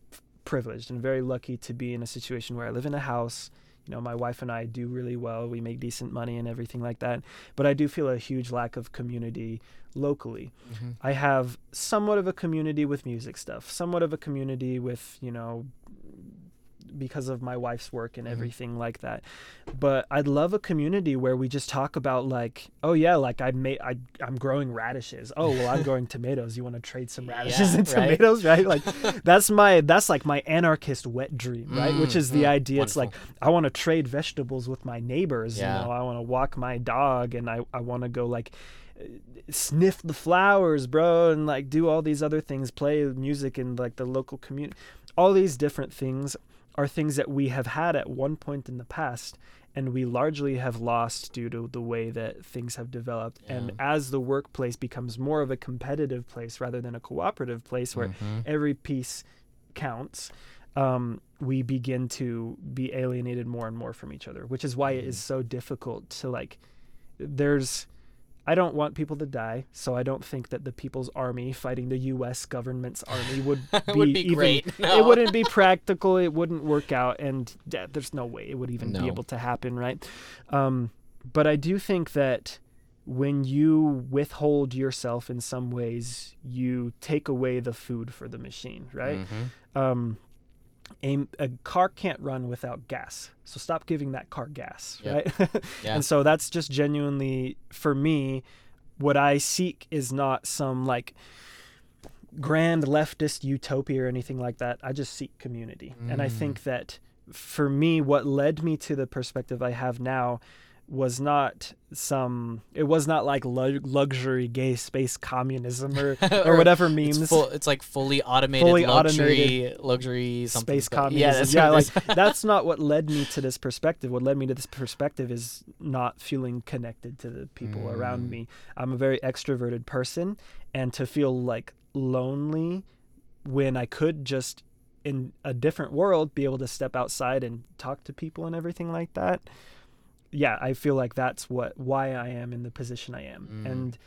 privileged and very lucky to be in a situation where I live in a house. You know, my wife and I do really well. We make decent money and everything like that. But I do feel a huge lack of community locally. Mhm. I have somewhat of a community with music stuff, somewhat of a community with, you know, because of my wife's work and Mhm. everything like that. But I'd love a community where we just talk about like, oh yeah, like I made I I'm growing radishes. Oh well, I'm (laughs) growing tomatoes. You want to trade some radishes Yeah, (laughs) and tomatoes, right? Like (laughs) that's my that's like my anarchist wet dream, right? Which is the Mhm. idea. It's like I want to trade vegetables with my neighbors. Yeah. You know, I want to walk my dog and I, I want to go like sniff the flowers, bro, and like do all these other things, play music in like the local community. All these different things are things that we have had at one point in the past and we largely have lost due to the way that things have developed. And as the workplace becomes more of a competitive place rather than a cooperative place where Mhm. every piece counts, um, we begin to be alienated more and more from each other, which is why it is Mhm. so difficult to like. There's, I don't want people to die, so I don't think that the People's Army fighting the U.S. government's army would (laughs) be, would be even. great. No. It wouldn't be practical. It wouldn't work out, and yeah, there's no way it would even No. be able to happen, right? Um, but I do think that when you withhold yourself in some ways, you take away the food for the machine, right? Mhm. Um, a, a car can't run without gas, so stop giving that car gas, Yep. right? (laughs) Yeah. And so that's just genuinely for me. What I seek is not some like grand leftist utopia or anything like that. I just seek community. And I Mm. think that for me, what led me to the perspective I have now was not some, it was not like lu- luxury gay space communism or, (laughs) or whatever memes. It's, full, it's like fully automated Fully luxury, luxury something space stuff. communism. Yeah, that's yeah, like (laughs) that's not what led me to this perspective. What led me to this perspective is not feeling connected to the people around Mm. me. I'm a very extroverted person, and to feel like lonely when I could just in a different world be able to step outside and talk to people and everything like that. Yeah, I feel like that's what why I am in the position I am. Mm. And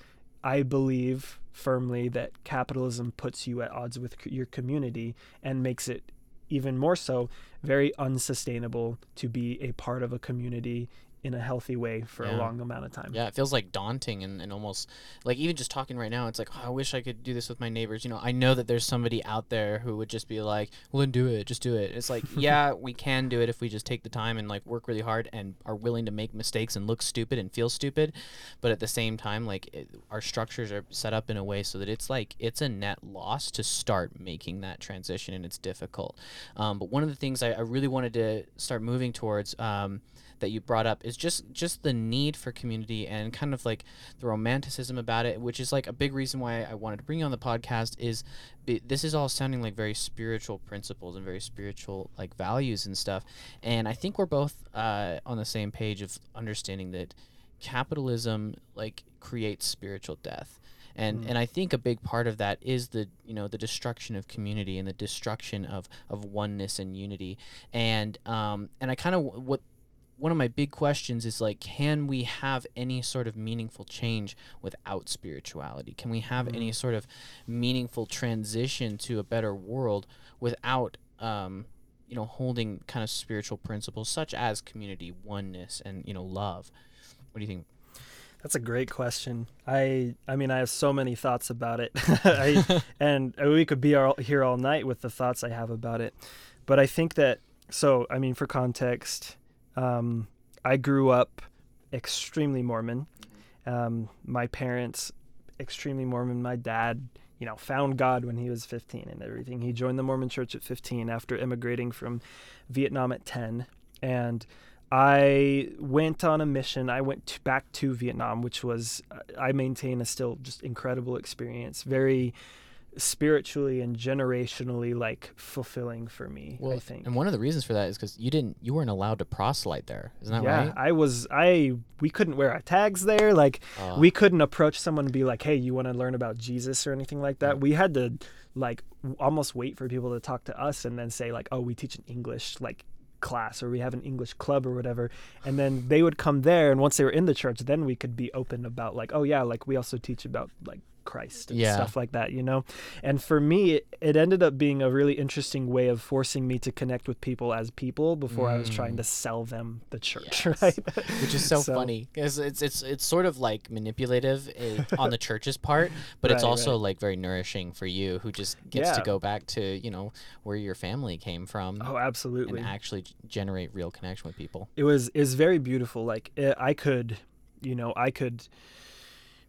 I believe firmly that capitalism puts you at odds with c- your community and makes it even more so very unsustainable to be a part of a community in a healthy way for Yeah. a long amount of time. Yeah, it feels like daunting and, and almost like even just talking right now, it's like, oh, I wish I could do this with my neighbors. You know, I know that there's somebody out there who would just be like, well, then do it, just do it. It's like, (laughs) yeah, we can do it if we just take the time and like work really hard and are willing to make mistakes and look stupid and feel stupid. But at the same time, like it, our structures are set up in a way so that it's like, it's a net loss to start making that transition and it's difficult. Um, but one of the things I, I really wanted to start moving towards, um, that you brought up is just just the need for community and kind of like the romanticism about it which is like a big reason why I wanted to bring you on the podcast is be, this is all sounding like very spiritual principles and very spiritual like values and stuff. And I think we're both uh, on the same page of understanding that capitalism like creates spiritual death. And Mm. and I think a big part of that is the you know the destruction of community and the destruction of of oneness and unity. And um and I kind of what one of my big questions is like can we have any sort of meaningful change without spirituality can we have any Mm. sort of meaningful transition to a better world without um you know holding kind of spiritual principles such as community oneness and you know love what do you think That's a great question. I I mean I have so many thoughts about it. (laughs) (laughs) I, and we could be all, here all night with the thoughts I have about it. But I think that so I mean for context, um, I grew up extremely Mormon. Um, my parents extremely Mormon. My dad, you know, found God when he was 15 and everything. He joined the Mormon Church at 15 after immigrating from Vietnam at 10, and I went on a mission. I went to, back to Vietnam, which was I maintain a still just incredible experience, very spiritually and generationally like fulfilling for me. I think. and one of the reasons for that is because you didn't you weren't allowed to proselyte there isn't that right? yeah, right I was. I we couldn't wear our tags there. Like Uh, we couldn't approach someone and be like, "Hey, you want to learn about Jesus or anything like that?" We had to like almost wait for people to talk to us and then say like, "Oh, we teach an English like class or we have an English club or whatever." And then they would come there and once they were in the church, then we could be open about like, "Oh yeah, like we also teach about like Christ and Yeah. stuff like that, you know?" And for me, it, it ended up being a really interesting way of forcing me to connect with people as people before I was trying Mm. to sell them the church, (laughs) Yes. right? which is so, So- funny because it's it's it's sort of like manipulative eh, on the church's part, but it's also right. like very nourishing for you who just gets to go back to you know where your family came from Oh, absolutely. and actually generate real connection with people. it was is very beautiful like it, i could you know i could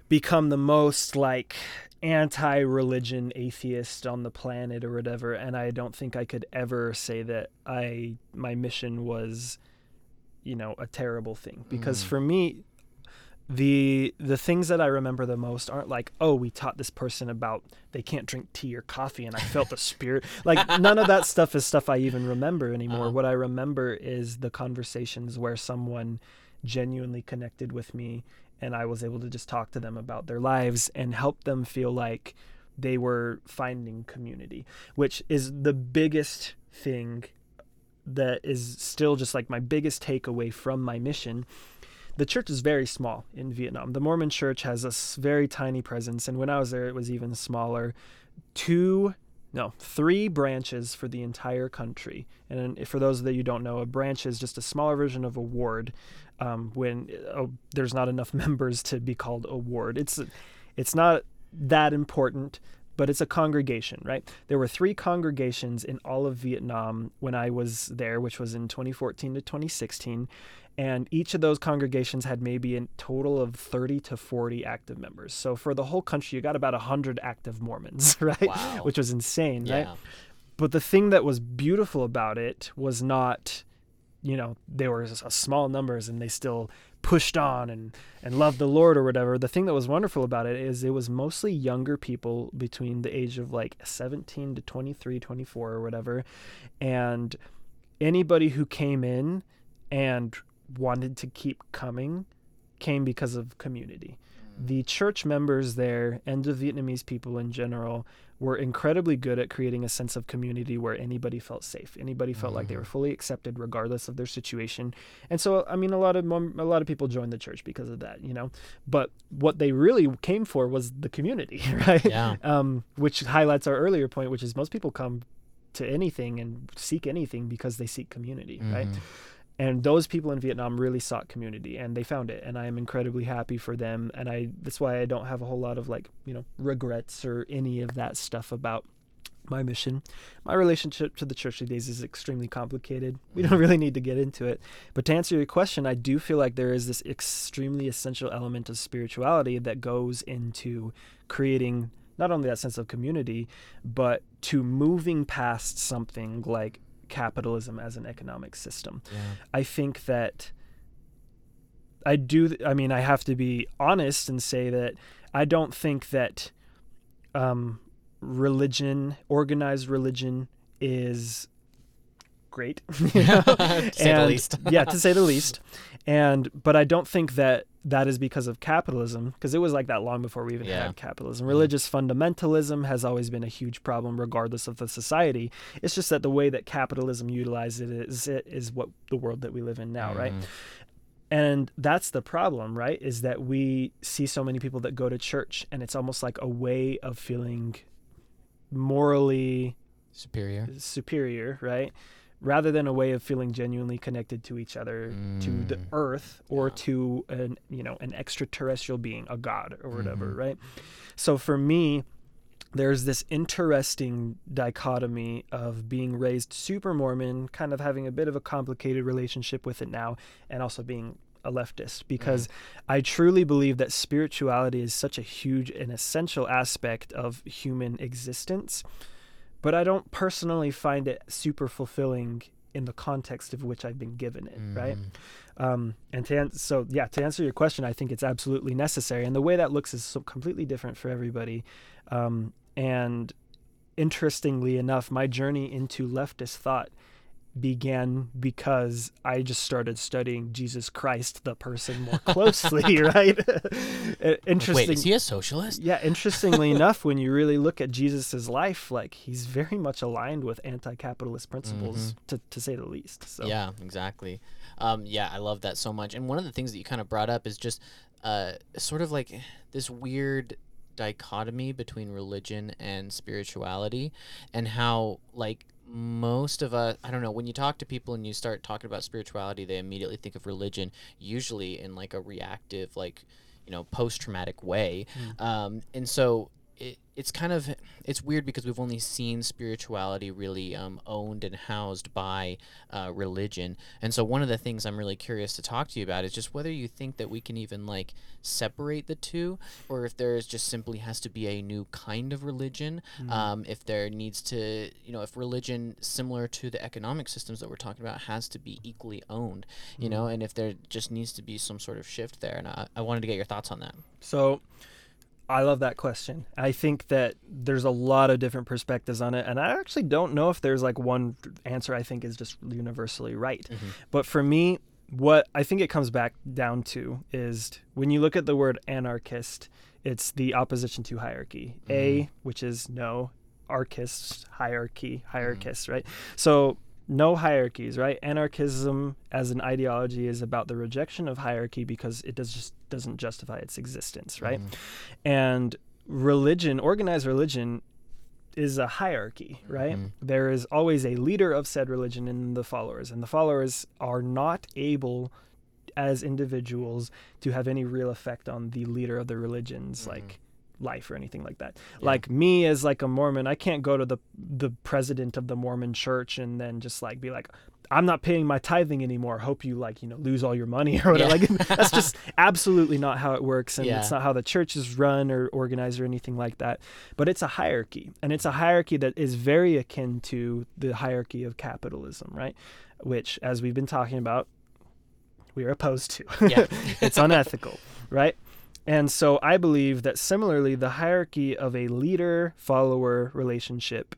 become the most like anti-religion atheist on the planet or whatever and i don't think i could ever say that i my mission was you know a terrible thing because Mm. for me the the things that i remember the most aren't like oh we taught this person about they can't drink tea or coffee and i felt the (laughs) spirit like none of that stuff is stuff i even remember anymore Uh-huh. what i remember is the conversations where someone genuinely connected with me and i was able to just talk to them about their lives and help them feel like they were finding community which is the biggest thing that is still just like my biggest takeaway from my mission the church is very small in Vietnam. The Mormon church has a very tiny presence, and when I was there, it was even smaller. Two, no, three branches for the entire country. And for those of that you don't know, a branch is just a smaller version of a ward. Um, when uh, there's not enough (laughs) members to be called a ward, it's it's not that important, but it's a congregation, right? There were three congregations in all of Vietnam when I was there, which was in 2014 to 2016 and each of those congregations had maybe a total of 30 to 40 active members. So for the whole country, you got about 100 active Mormons, (laughs) right? Wow. Which was insane, right? But the thing that was beautiful about it was not, you know, they were small numbers and they still pushed on and, and loved the Lord or whatever. The thing that was wonderful about it is it was mostly younger people between the age of like 17 to 23, 24 or whatever. And anybody who came in and wanted to keep coming came because of community the church members there and the Vietnamese people in general were incredibly good at creating a sense of community where anybody felt safe. Anybody felt like they Mhm. were fully accepted regardless of their situation. And so I mean a lot of a lot of people joined the church because of that, you know. But what they really came for was the community, (laughs) right? Yeah. Um which highlights our earlier point which is most people come to anything and seek anything because they seek community, right? And those people in Vietnam really sought community and they found it and I am incredibly happy for them and I that's why I don't have a whole lot of like you know regrets or any of that stuff about my mission. My relationship to the churchly days is extremely complicated. We don't mm-hmm. really need to get into it. But to answer your question I do feel like there is this extremely essential element of spirituality that goes into creating not only that sense of community but to moving past something like capitalism as an economic system Yeah. I think that I do. I mean, I have to be honest and say that I don't think that um, religion, organized religion, is great. (laughs) (laughs) you know? To say the least. (laughs) yeah, to say the least. And but I don't think that that is because of capitalism, because it was like that long before we even Yeah. had capitalism. Religious fundamentalism has always been a huge problem, regardless of the society. It's just that the way that capitalism utilizes it is it is what the world that we live in now, right? Mhm. And that's the problem, right? Is that we see so many people that go to church and it's almost like a way of feeling morally Superior. superior, right? Rather than a way of feeling genuinely connected to each other, to the Mm. earth, or Yeah. to an you know an extraterrestrial being, a god or whatever, Mhm. right? So for me, there's this interesting dichotomy of being raised super Mormon, kind of having a bit of a complicated relationship with it now, and also being a leftist because I truly believe that spirituality is such a huge and essential aspect of human existence, but I don't personally find it super fulfilling in the context of which I've been given it, right? Mhm. Um, and to an- so yeah, to answer your question, I think it's absolutely necessary, and the way that looks is so completely different for everybody. Um, and interestingly enough, my journey into leftist thought began because I just started studying Jesus Christ, the person, more closely, (laughs) right? (laughs) Interesting. Wait, is he a socialist? Yeah, interestingly (laughs) enough, when you really look at Jesus's life, like he's very much aligned with anti-capitalist principles, to, to say the least. So Yeah, exactly. Um, yeah, I love that so much. And one of the things that you kind of brought up is just uh, sort of like this weird dichotomy between religion and spirituality, and how like most of us i don't know when you talk to people and you start talking about spirituality they immediately think of religion usually in like a reactive like you know post-traumatic way. Um, and so it, it's kind of it's weird because we've only seen spirituality really um, owned and housed by uh, religion. And so one of the things i'm really curious to talk to you about is just whether you think that we can even like separate the two or if there is just simply has to be a new kind of religion um, if there needs to you know if religion similar to the economic systems that we're talking about has to be equally owned you know and if there just needs to be some sort of shift there. And i, I wanted to get your thoughts on that. So I love that question. I think that there's a lot of different perspectives on it, and I actually don't know if there's like one answer I think is just universally right. Mhm. But for me, what I think it comes back down to is when you look at the word anarchist, it's the opposition to hierarchy. A, which is no, archist, hierarchy, hierarchist, right? So no hierarchies, right? Anarchism as an ideology is about the rejection of hierarchy because it does just doesn't justify its existence, right? Mhm. And religion, organized religion is a hierarchy, right? Mhm. There is always a leader of said religion and the followers, and the followers are not able as individuals to have any real effect on the leader of the religion's Mhm. like life or anything like that. Yeah. Like me as like a Mormon, I can't go to the the president of the Mormon church and then just like be like I'm not paying my tithing anymore. Hope you like, you know, lose all your money (laughs) or whatever. Yeah. Like that's just (laughs) absolutely not how it works and Yeah. it's not how the church is run or organized or anything like that. But it's a hierarchy and it's a hierarchy that is very akin to the hierarchy of capitalism, right? Which as we've been talking about we are opposed to. Yeah. (laughs) it's unethical, right? And so I believe that similarly, the hierarchy of a leader follower relationship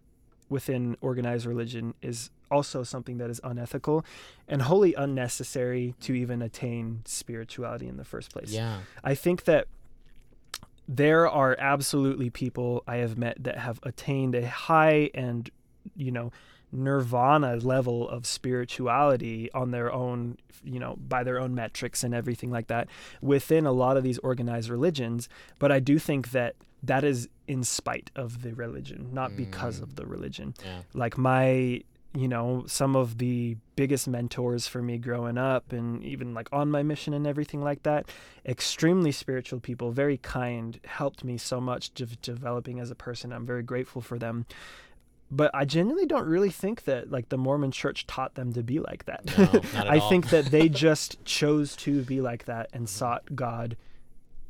within organized religion is also something that is unethical and wholly unnecessary to even attain spirituality in the first place. yeah I think that there are absolutely people I have met that have attained a high and, you know, nirvana level of spirituality on their own, you know, by their own metrics and everything like that within a lot of these organized religions. But I do think that that is in spite of the religion, not because Mm. of the religion. Yeah. Like my, you know, some of the biggest mentors for me growing up and even like on my mission and everything like that, extremely spiritual people, very kind, helped me so much de- developing as a person. I'm very grateful for them. But I genuinely don't really think that like the Mormon church taught them to be like that. No, not (laughs) at I all. think that they (laughs) just chose to be like that and sought God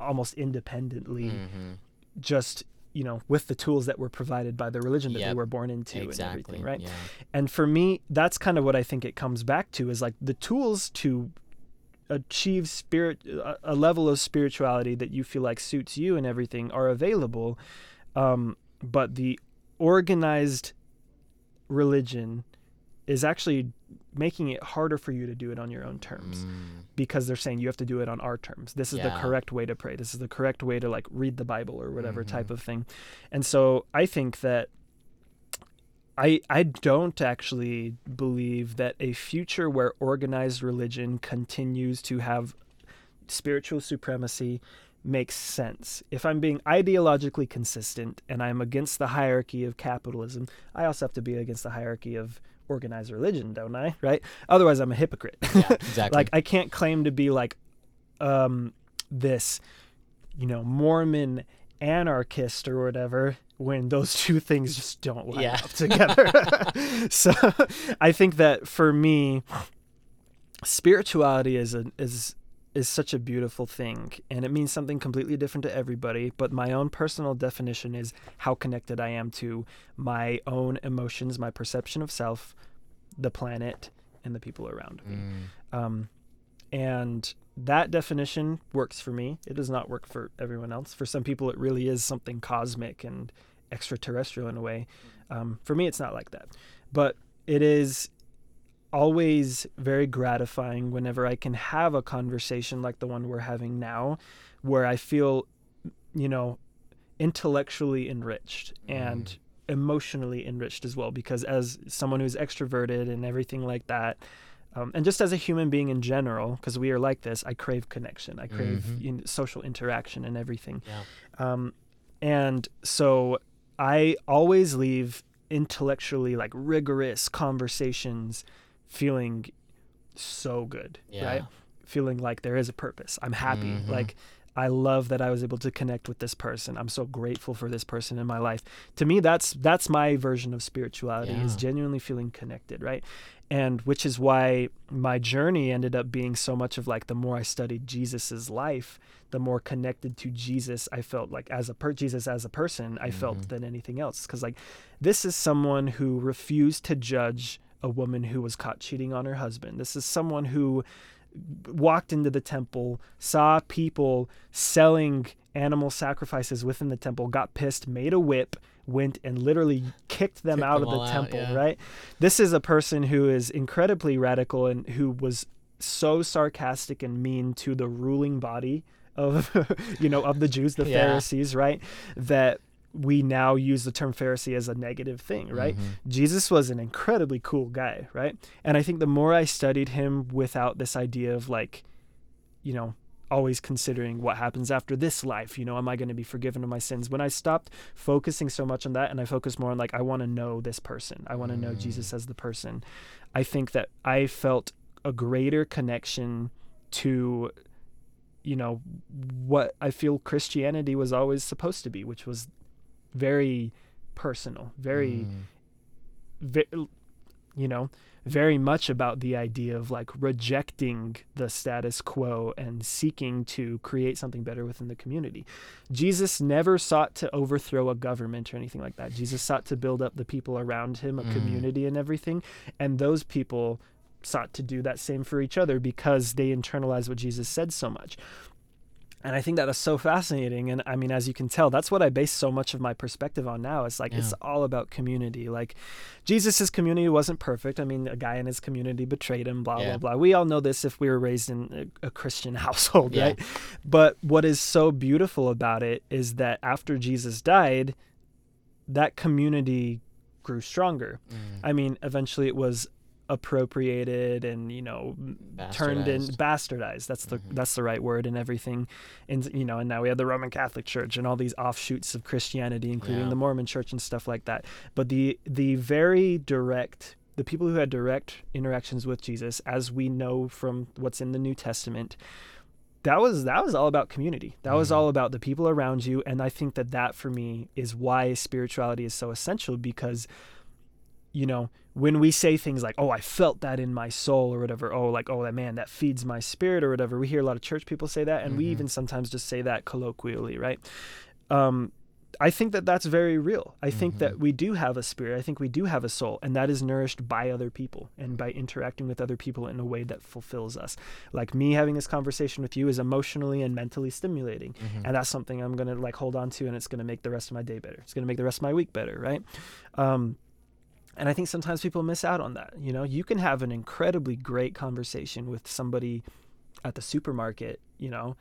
almost independently, hmm just you know, with the tools that were provided by the religion that they were born into and everything, right? Yeah. And for me, that's kind of what I think it comes back to is like the tools to achieve spirit a, a level of spirituality that you feel like suits you and everything are available um, but the organized religion is actually making it harder for you to do it on your own terms Mm. because they're saying you have to do it on our terms. This is the correct way to pray. This is the correct way to like read the Bible or whatever Mhm. type of thing. And so I think that I I don't actually believe that a future where organized religion continues to have spiritual supremacy makes sense. If I'm being ideologically consistent and I'm against the hierarchy of capitalism, I also have to be against the hierarchy of organized religion, don't I? Right? Otherwise I'm a hypocrite. Yeah. (laughs) Exactly. like I can't claim to be like um this you know Mormon anarchist or whatever when those (laughs) two things just don't line Yeah. up together. (laughs) so I think that for me spirituality is a is is such a beautiful thing and it means something completely different to everybody but my own personal definition is how connected I am to my own emotions my perception of self the planet and the people around me Mm. um, and that definition works for me. It does not work for everyone else. For some people, it really is something cosmic and extraterrestrial in a way. Um, for me, it's not like that. But it is always very gratifying whenever I can have a conversation like the one we're having now, where I feel, you know, intellectually enriched and emotionally enriched as well. Because as someone who's extroverted and everything like that, um, and just as a human being in general, because we are like this, I crave connection. I crave Mhm. in, social interaction and everything. Yeah. Um, and so I always leave intellectually like rigorous conversations feeling so good, Yeah. right? Feeling like there is a purpose. I'm happy. Mhm. Like I love that I was able to connect with this person. I'm so grateful for this person in my life. To me, that's that's my version of spirituality is genuinely feeling connected, right? And which is why my journey ended up being so much of like the more I studied Jesus's life, the more connected to Jesus I felt like as a per- Jesus as a person I felt Mhm. than anything else. Because like this is someone who refused to judge a woman who was caught cheating on her husband. This is someone who walked into the temple, saw people selling animal sacrifices within the temple, got pissed, made a whip, went and literally kicked them Kicked out them of the all out, temple, yeah. right? This is a person who is incredibly radical and who was so sarcastic and mean to the ruling body of (laughs) you know of the Jews, the Yeah. Pharisees, right? That we now use the term Pharisee as a negative thing, right? Mhm. Jesus was an incredibly cool guy, right? And I think the more I studied him without this idea of like, you know, always considering what happens after this life, you know, am I going to be forgiven of my sins? When I stopped focusing so much on that and I focused more on like, I want to know this person, I want to know Mm. Jesus as the person, I think that I felt a greater connection to, you know, what I feel Christianity was always supposed to be, which was very personal, very Mm. ve- you know, very much about the idea of like rejecting the status quo and seeking to create something better within the community. Jesus never sought to overthrow a government or anything like that. Jesus sought to build up the people around him, a Mm. community and everything. And those people sought to do that same for each other because they internalized what Jesus said so much. And I think that is so fascinating. And I mean, as you can tell, that's what I base so much of my perspective on now. It's like it's all about community. Like Jesus' community wasn't perfect. I mean, a guy in his community betrayed him, blah, Yeah. blah, blah. We all know this if we were raised in a, a Christian (laughs) household, Yeah. right? But what is so beautiful about it is that after Jesus died, that community grew stronger. Mm. I mean, eventually it was appropriated and you know turned in Bastardized. bastardized that's the Mhm. that's the right word and everything and you know and now we have the roman catholic church and all these offshoots of christianity including Yeah. the mormon church and stuff like that but the the very direct the people who had direct interactions with jesus as we know from what's in the new testament that was that was all about community that was Mhm. all about the people around you and i think that that for me is why spirituality is so essential because you know when we say things like oh i felt that in my soul or whatever oh like oh that man that feeds my spirit or whatever we hear a lot of church people say that and we Mhm. even sometimes just say that colloquially right um i think that that's very real i think Mhm. that we do have a spirit i think we do have a soul and that is nourished by other people and by interacting with other people in a way that fulfills us like me having this conversation with you is emotionally and mentally stimulating Mhm. and that's something i'm gonna like hold on to and it's gonna make the rest of my day better it's gonna make the rest of my week better right um and i think sometimes people miss out on that you know you can have an incredibly great conversation with somebody at the supermarket you know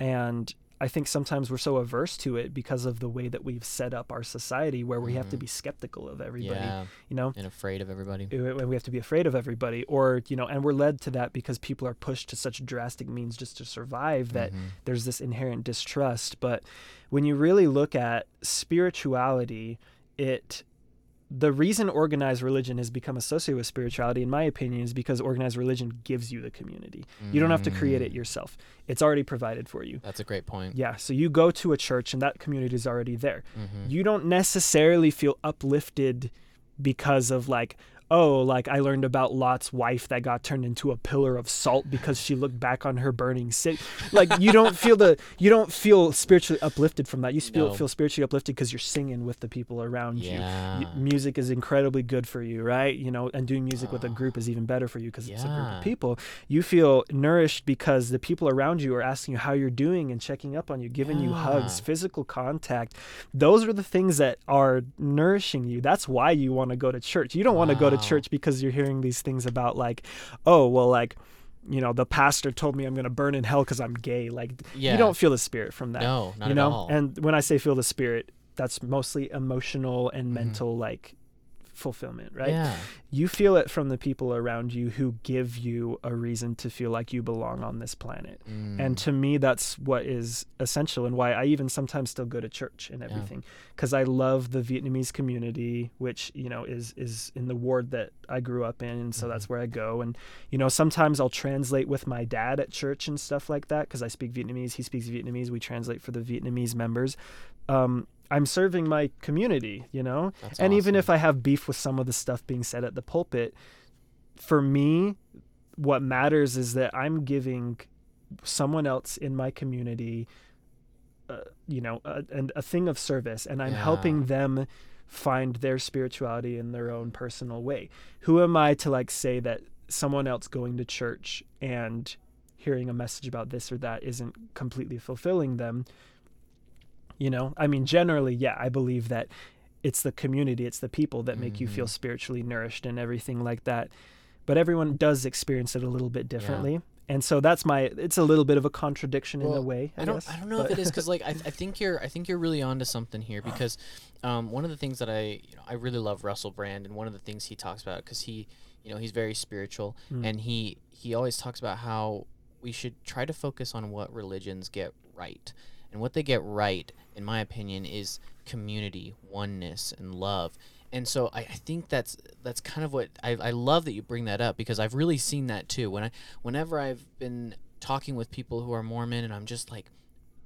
and i think sometimes we're so averse to it because of the way that we've set up our society where we have to Mhm. be skeptical of everybody yeah, you know and afraid of everybody. when we have to be afraid of everybody or you know and we're led to that because people are pushed to such drastic means just to survive that Mhm. there's this inherent distrust but when you really look at spirituality it the reason organized religion has become associated with spirituality in my opinion is because organized religion gives you the community you don't have to create it Mm. yourself it's already provided for you That's a great point. yeah so you go to a church and that community is already there Mhm. you don't necessarily feel uplifted because of like oh like i learned about lot's wife that got turned into a pillar of salt because she looked back on her burning city like you don't feel the you don't feel spiritually uplifted from that. You feel, No. feel spiritually uplifted because you're singing with the people around you. Yeah. Y- music is incredibly good for you right? You know and doing music with a group is even better for you because it's a group of people. You feel nourished because the people around you are asking you how you're doing and checking up on you giving you hugs physical contact. Those are the things that are nourishing you. That's why you want to go to church. You don't want to go to. Church because you're hearing these things about like oh well like you know the pastor told me i'm going to burn in hell because i'm gay like Yeah. you don't feel the spirit from that No, not you at know all. and when i say feel the spirit that's mostly emotional and Mhm. mental like fulfillment right? Yeah. you feel it from the people around you who give you a reason to feel like you belong on this planet. And Mm. to me that's what is essential and why i even sometimes still go to church and everything because i love the vietnamese community which you know is is in the ward that i grew up in and so that's where i go. And you know sometimes i'll translate with my dad at church and stuff like that because i speak vietnamese he speaks vietnamese we translate for the vietnamese members. Um, i'm serving my community you know That's and even if I have beef with some of the stuff being said at the pulpit, for me, what matters is that I'm giving someone else in my community, uh, you know, a, and a thing of service, and I'm Yeah. helping them find their spirituality in their own personal way. Who am I to like say that someone else going to church and hearing a message about this or that isn't completely fulfilling them? You know, I mean, generally, yeah, I believe that it's the community, it's the people that make you feel Mhm. spiritually nourished and everything like that. But everyone does experience it a little bit differently. And so that's my it's a little bit of a contradiction in a way. I, I don't. guess, I don't know but- if it is (laughs) because like I, I think you're. I think you're really onto something here because, um, one of the things that I you know I really love Russell Brand and one of the things he talks about because he, you know, he's very spiritual Mm. and he he always talks about how we should try to focus on what religions get right and what they get right, in my opinion, is community, oneness, and love. And so I, I think that's that's kind of what I, I love that you bring that up because I've really seen that too. When I whenever I've been talking with people who are Mormon and I'm just like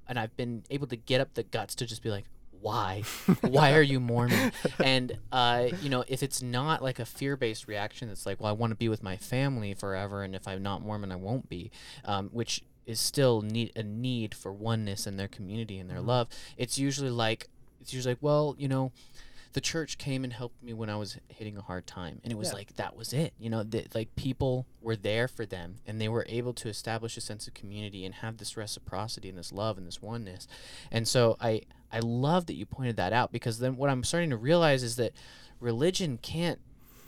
and I've been able to get up the guts to just be like, why? (laughs) why are you Mormon? And uh, you know, if it's not like a fear-based reaction, that's like, well, I want to be with my family forever, and if I'm not Mormon, I won't be, um, which is still need a need for oneness in their community and their mm-hmm. love. It's usually like, it's usually like, well, you know, the church came and helped me when I was hitting a hard time, and it was Yeah. like that was it. You know, that like people were there for them, and they were able to establish a sense of community and have this reciprocity and this love and this oneness. And so I I love that you pointed that out because then what I'm starting to realize is that religion can't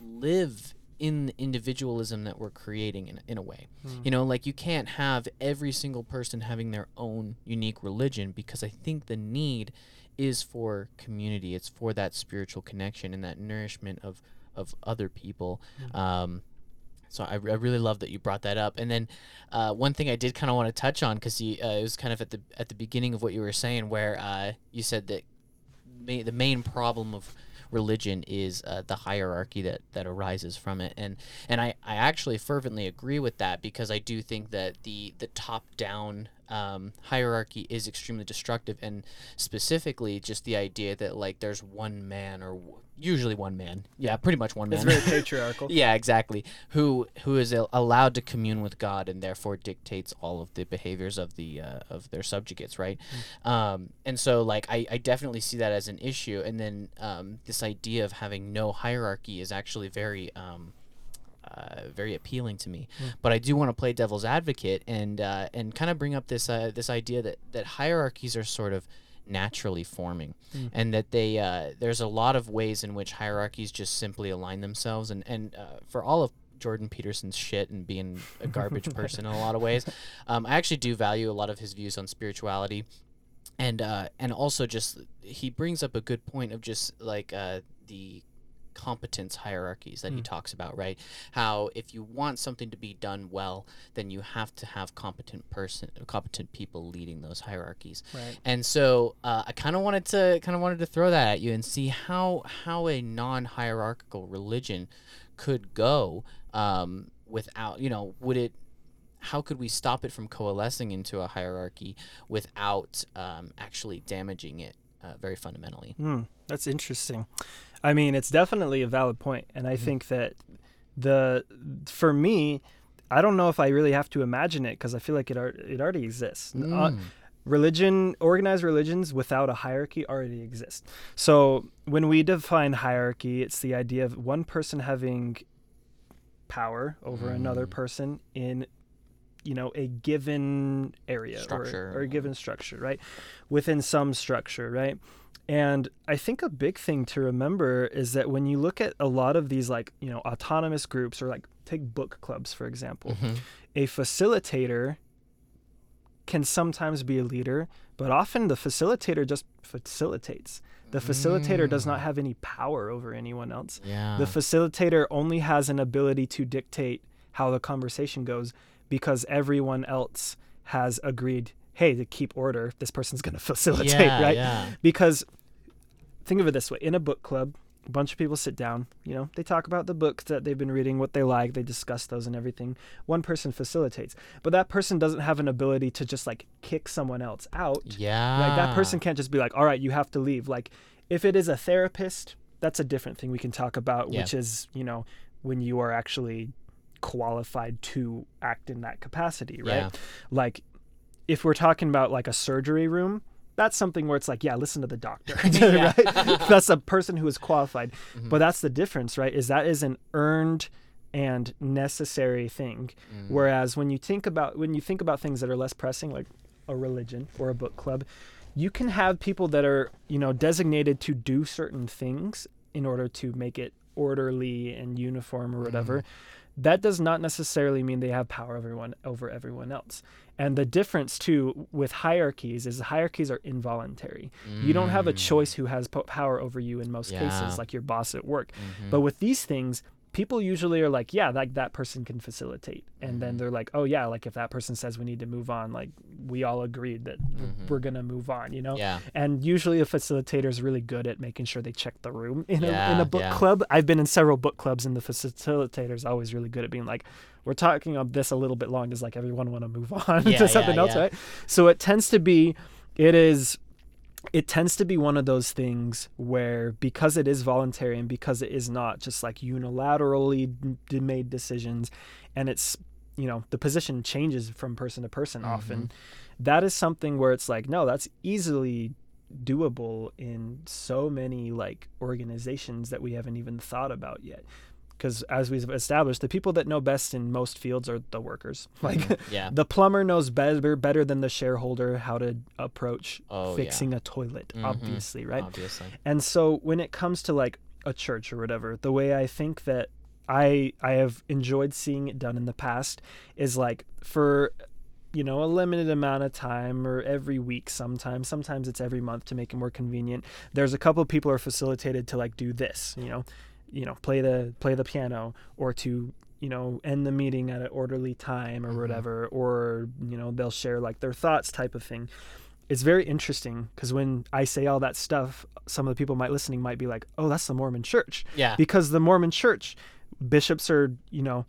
live in the individualism that we're creating in, in a way. You know, like you can't have every single person having their own unique religion because I think the need is for community. It's for that spiritual connection and that nourishment of of other people. Um, so I, I really love that you brought that up. And then uh, one thing I did kind of want to touch on because uh, it was kind of at the at the beginning of what you were saying where uh, you said that ma- the main problem of religion is uh, the hierarchy that, that arises from it. And and I, I actually fervently agree with that because I do think that the the top down um, hierarchy is extremely destructive and specifically just the idea that like there's one man or usually one man yeah pretty much one man It's very (laughs) patriarchal. yeah, exactly. Who who is al- allowed to commune with God and therefore dictates all of the behaviors of the uh, of their subjugates, right? Um, and so, like, I, I definitely see that as an issue. And then um, this idea of having no hierarchy is actually very um, uh, very appealing to me. But I do want to play devil's advocate and uh, and kind of bring up this uh, this idea that that hierarchies are sort of naturally forming and that they uh, there's a lot of ways in which hierarchies just simply align themselves and and uh, for all of Jordan Peterson's shit and being a garbage (laughs) person in a lot of ways um, I actually do value a lot of his views on spirituality and uh, and also just he brings up a good point of just like uh, the competence hierarchies that he talks about right how if you want something to be done well then you have to have competent person competent people leading those hierarchies Right. and so uh, I kind of wanted to kind of wanted to throw that at you and see how how a non-hierarchical religion could go um, without you know would it how could we stop it from coalescing into a hierarchy without um, actually damaging it uh, very fundamentally Hmm, that's interesting. I mean, it's definitely a valid point, and I think that the for me, I don't know if I really have to imagine it because I feel like it ar- it already exists. Uh, Mm. religion, organized religions without a hierarchy already exist. So when we define hierarchy, it's the idea of one person having power over another Mm. person in you know a given area Structure. or, or a given structure right within some structure right and i think a big thing to remember is that when you look at a lot of these like you know autonomous groups or like take book clubs for example Mhm. a facilitator can sometimes be a leader, but often the facilitator just facilitates. The facilitator does not have any power over anyone else. yeah The facilitator only has an ability to dictate how the conversation goes because everyone else has agreed, hey, to keep order, this person's going (laughs) to facilitate, yeah, right? yeah Because think of it this way in a book club, a bunch of people sit down, you know, they talk about the books that they've been reading, what they like, they discuss those and everything. One person facilitates, but that person doesn't have an ability to just like kick someone else out. yeah Like that person can't just be like, all right, you have to leave. Like if it is a therapist, that's a different thing we can talk about, Yeah. which is, you know, when you are actually qualified to act in that capacity, right? Yeah. Like if we're talking about like a surgery room, that's something where it's like, yeah, listen to the doctor. (laughs) Right? That's a person who is qualified. Mhm. But that's the difference, right? Is that is an earned and necessary thing. Mm. Whereas when you think about when you think about things that are less pressing, like a religion or a book club, you can have people that are, you know, designated to do certain things in order to make it orderly and uniform or whatever. That does not necessarily mean they have power over everyone over everyone else. And the difference too with hierarchies is hierarchies are involuntary. You don't have a Mm. choice who has po- power over you in most Yeah. cases, like your boss at work. Mhm. But with these things, people usually are like, yeah, like that person can facilitate. And then Mhm. they're like, oh yeah, like if that person says we need to move on, like we all agreed that Mhm. we're gonna move on, you know? yeah And usually a facilitator is really good at making sure they check the room (laughs) in, a, in a book yeah. club. I've been in several book clubs and the facilitator is always really good at being like, we're talking on this a little bit long. Does like everyone want to move (laughs) on Yeah, to something yeah, else, yeah. right? So it tends to be, it is, it tends to be one of those things where because it is voluntary and because it is not just like unilaterally d- made decisions and it's you know the position changes from person to person Mm-hmm. often that is something where it's like no that's easily doable in so many like organizations that we haven't even thought about yet because as we've established the people that know best in most fields are the workers (laughs) like Mhm. (laughs) yeah. the plumber knows better better than the shareholder how to approach Oh, fixing a toilet Mhm. obviously right. Obviously. and so when it comes to like a church or whatever, the way I think that I I have enjoyed seeing it done in the past is like for you know a limited amount of time or every week sometimes sometimes it's every month to make it more convenient there's a couple of people are facilitated to like do this you know you know play the play the piano or to you know end the meeting at an orderly time or Mhm. whatever or you know they'll share like their thoughts type of thing it's very interesting because when I say all that stuff, some of the people might listening might be like, "Oh, that's the Mormon Church," Yeah. because the Mormon Church bishops are, you know,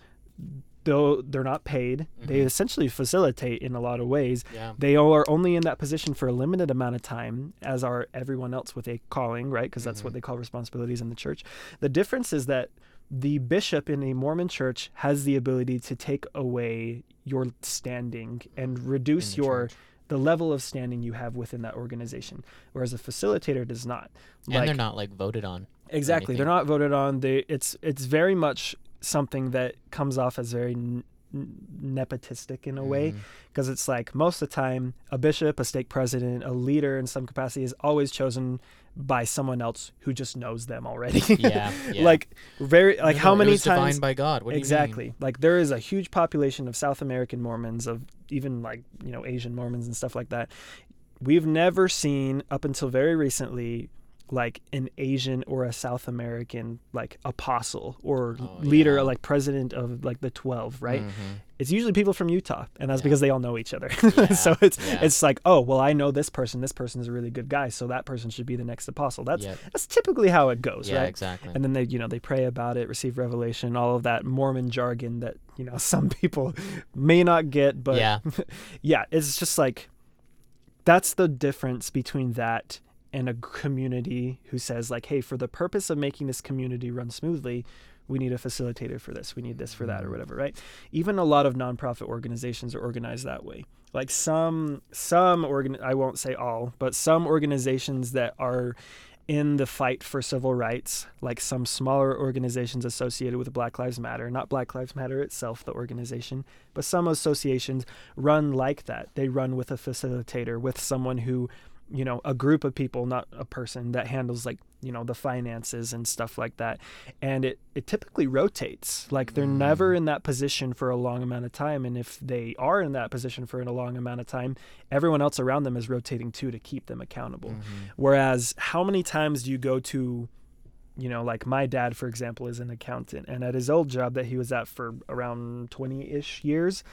though they're not paid, they Mhm. essentially facilitate in a lot of ways. Yeah. They are only in that position for a limited amount of time, as are everyone else with a calling, right? Because that's what Mhm. they call responsibilities in the church. The difference is that the bishop in a Mormon church has the ability to take away your standing and reduce the your church. the level of standing you have within that organization, whereas a facilitator does not. and they're not like voted on. exactly. They're not voted on. They it's it's very much something that comes off as very n- nepotistic in a way mm. because it's like most of the time a bishop, a stake president, a leader in some capacity is always chosen by someone else who just knows them already. Yeah. (laughs) yeah. like very like No, how many times by God. What do you mean? exactly like there is a huge population of south american mormons of even like you know asian mormons and stuff like that we've never seen up until very recently like an asian or a south american like apostle or Oh, leader yeah. like president of like the 12 right Mhm. it's usually people from utah and that's Yeah. because they all know each other (laughs) Yeah, so it's it's like oh well i know this person this person is a really good guy so that person should be the next apostle that's Yep. that's typically how it goes Yeah. right Exactly. and then they you know they pray about it receive revelation all of that mormon jargon that you know (laughs) some people may not get but yeah. (laughs) yeah it's just like that's the difference between that and a community who says like hey for the purpose of making this community run smoothly we need a facilitator for this we need this for that or Mhm. whatever right even a lot of nonprofit organizations are organized that way like some some organ i won't say all but some organizations that are in the fight for civil rights, like some smaller organizations associated with Black Lives Matter, not Black Lives Matter itself, the organization, but some associations run like that. They run with a facilitator, with someone who, you know, a group of people, not a person that handles like, you know, the finances and stuff like that. And it, it typically rotates. Like they're never Mm. in that position for a long amount of time. And if they are in that position for a long amount of time, everyone else around them is rotating too to keep them accountable. Mhm. Whereas, how many times do you go to, you know, like my dad, for example, is an accountant, and at his old job that he was at for around 20 ish years,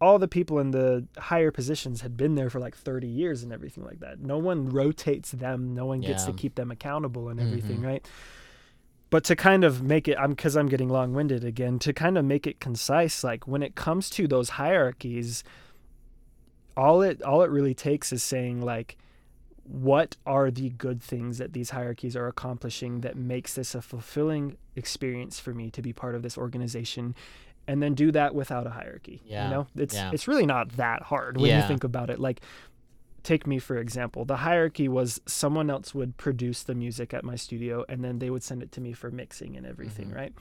all the people in the higher positions had been there for like 30 years and everything like that. No one rotates them, no one gets to keep them accountable and everything, Mhm. right? But to kind of make it, I'm because I'm getting long winded again, to kind of make it concise, like when it comes to those hierarchies, all it all it really takes is saying like what are the good things that these hierarchies are accomplishing that makes this a fulfilling experience for me to be part of this organization and then do that without a hierarchy Yeah, you know it's yeah. it's really not that hard when you think about it like take me for example the hierarchy was someone else would produce the music at my studio and then they would send it to me for mixing and everything Mhm. right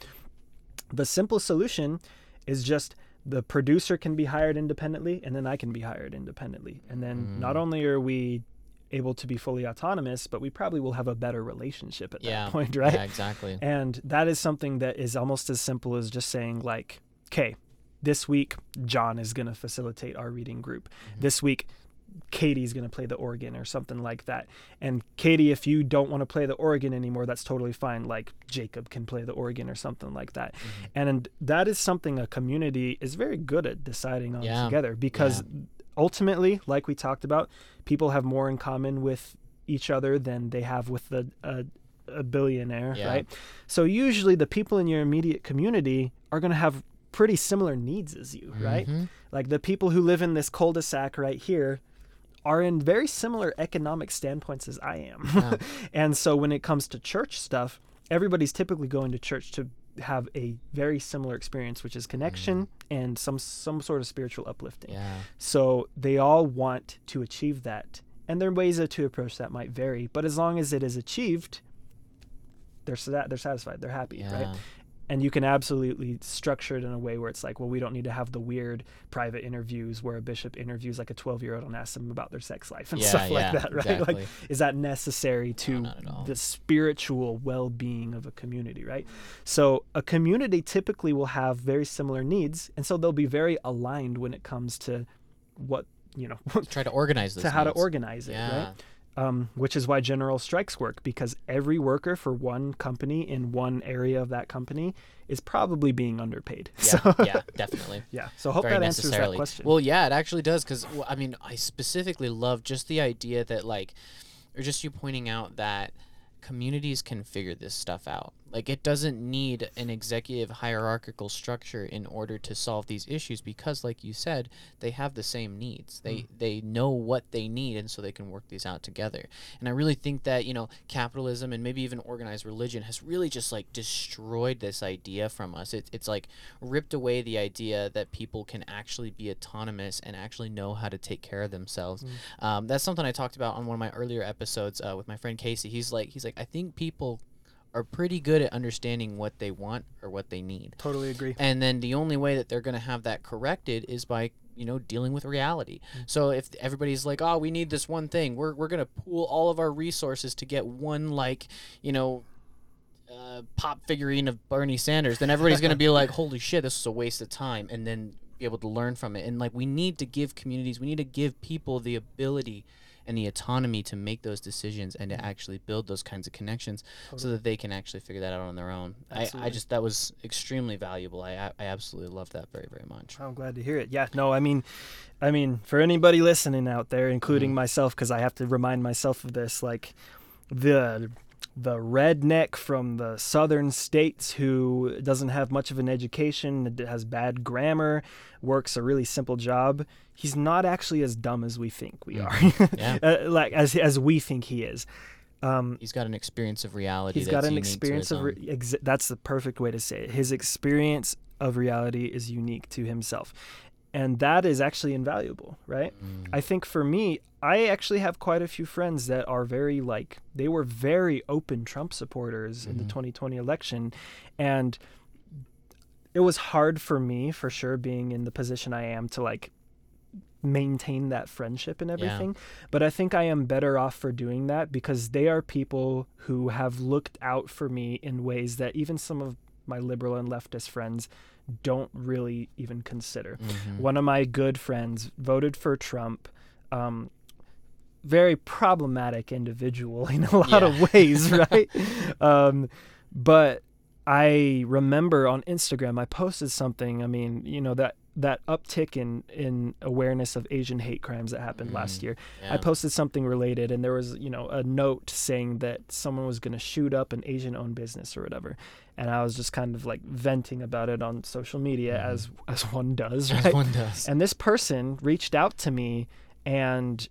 the simple solution is just the producer can be hired independently and then I can be hired independently. And then not Mm. only are we able to be fully autonomous, but we probably will have a better relationship at Yeah. that (laughs) point, right? Yeah. Exactly. And that is something that is almost as simple as just saying like, okay, this week John is going to facilitate our reading group. Mhm. This week Katie's going to play the organ or something like that. And Katie, if you don't want to play the organ anymore, that's totally fine. Like Jacob can play the organ or something like that. Mhm. And that is something a community is very good at deciding on Yeah. together because ultimately, like we talked about, people have more in common with each other than they have with the a, a billionaire, Yeah. right? So usually the people in your immediate community are going to have pretty similar needs as you, right? Mhm. Like the people who live in this cul-de-sac right here are in very similar economic standpoints as I am. Yeah. (laughs) and so when it comes to church stuff, everybody's typically going to church to have a very similar experience, which is connection and some some sort of spiritual uplifting. Yeah. So they all want to achieve that and their ways to approach that might vary but as long as it is achieved they're sa- they're satisfied they're happy yeah. right and you can absolutely structure it in a way where it's like well we don't need to have the weird private interviews where a bishop interviews like a 12 year old and asks them about their sex life and Yeah, stuff yeah, like that right exactly. like is that necessary to all. the spiritual well-being of a community right so a community typically will have very similar needs and so they'll be very aligned when it comes to what you know (laughs) Try to organize to how to organize it Yeah. right um, which is why general strikes work because every worker for one company in one area of that company is probably being underpaid. (laughs) Yeah, So yeah, definitely. (laughs) yeah. So I hope Very that answers that question. Well, yeah, it actually does because I mean, I specifically love just the idea that like, or just you pointing out that communities can figure this stuff out. Like, it doesn't need an executive hierarchical structure in order to solve these issues because, like you said, they have the same needs. They Mm. they know what they need, and so they can work these out together. And I really think that you know, capitalism and maybe even organized religion has really just like destroyed this idea from us. It, it's like ripped away the idea that people can actually be autonomous and actually know how to take care of themselves. Um, that's something I talked about on one of my earlier episodes uh, with my friend Casey. He's like, he's like, I think people are pretty good at understanding what they want or what they need. totally agree. And then the only way that they're going to have that corrected is by you know dealing with reality. So if everybody's like, "Oh, we need this one thing. We're we're going to pool all of our resources to get one like, you know, uh, pop figurine of Bernie Sanders," then everybody's going to be like, (laughs) "Holy shit, this is a waste of time." And then be able to learn from it. And like we need to give communities, we need to give people the ability and the autonomy to make those decisions and to actually build those kinds of connections so that they can actually figure that out on their own. I, I just that was extremely valuable. I I absolutely love that very very much. I'm glad to hear it. Yeah, no, I mean, I mean, for anybody listening out there, including Mhm. myself, because I have to remind myself of this, like the the redneck from the southern states who doesn't have much of an education, has bad grammar, works a really simple job. He's not actually as dumb as we think we are, (laughs) Yeah. (laughs) uh, like as as we think he is. Um, He's got an experience of reality. He's that's got an experience of. Re- ex- that's the perfect way to say it. His experience of reality is unique to himself, and that is actually invaluable, right? Mm. I think for me, I actually have quite a few friends that are very like they were very open Trump supporters in the Mhm. 2020 election, and it was hard for me for sure being in the position I am to like maintain that friendship and Yeah. everything. But I think I am better off for doing that because they are people who have looked out for me in ways that even some of my liberal and leftist friends don't really even consider. Mhm. One of my good friends voted for Trump. Um, very problematic individual (laughs) in a lot Yeah. of ways, (laughs) right? um, but I remember on Instagram I posted something. I mean, you know that that uptick in in awareness of Asian hate crimes that happened last Mm, year. I posted something related, and there was you know a note saying that someone was going to shoot up an Asian-owned business or whatever, and I was just kind of like venting about it on social media Mhm. as as one does, (laughs) As one does. And this person reached out to me and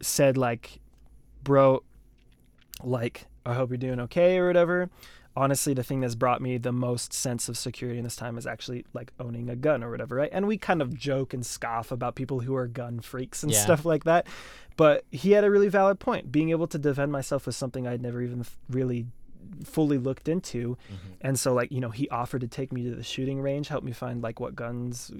said like, "Bro, like I hope you're doing okay or whatever." Honestly, the thing that's brought me the most sense of security in this time is actually like owning a gun or whatever, right? And we kind of joke and scoff about people who are gun freaks and Yeah. stuff like that. But he had a really valid point. Being able to defend myself was something I'd never even really fully looked into. Mhm. And so, like, you know, he offered to take me to the shooting range, help me find like what guns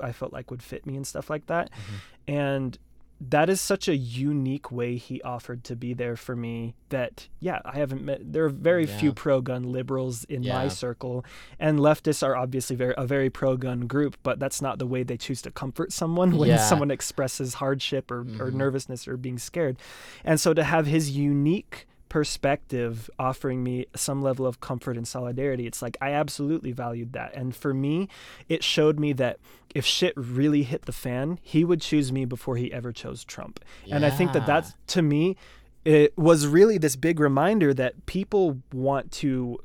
I felt like would fit me and stuff like that. Mhm. And that is such a unique way he offered to be there for me that, yeah, I haven't met, there are very few pro gun liberals in my circle. And leftists are obviously very, a very pro gun group, but that's not the way they choose to comfort someone when Yeah. someone expresses hardship or, or Mhm. nervousness or being scared. And so to have his unique perspective offering me some level of comfort and solidarity it's like i absolutely valued that. And for me it showed me that if shit really hit the fan he would choose me before he ever chose trump. And i think that that's to me it was really this big reminder that people want to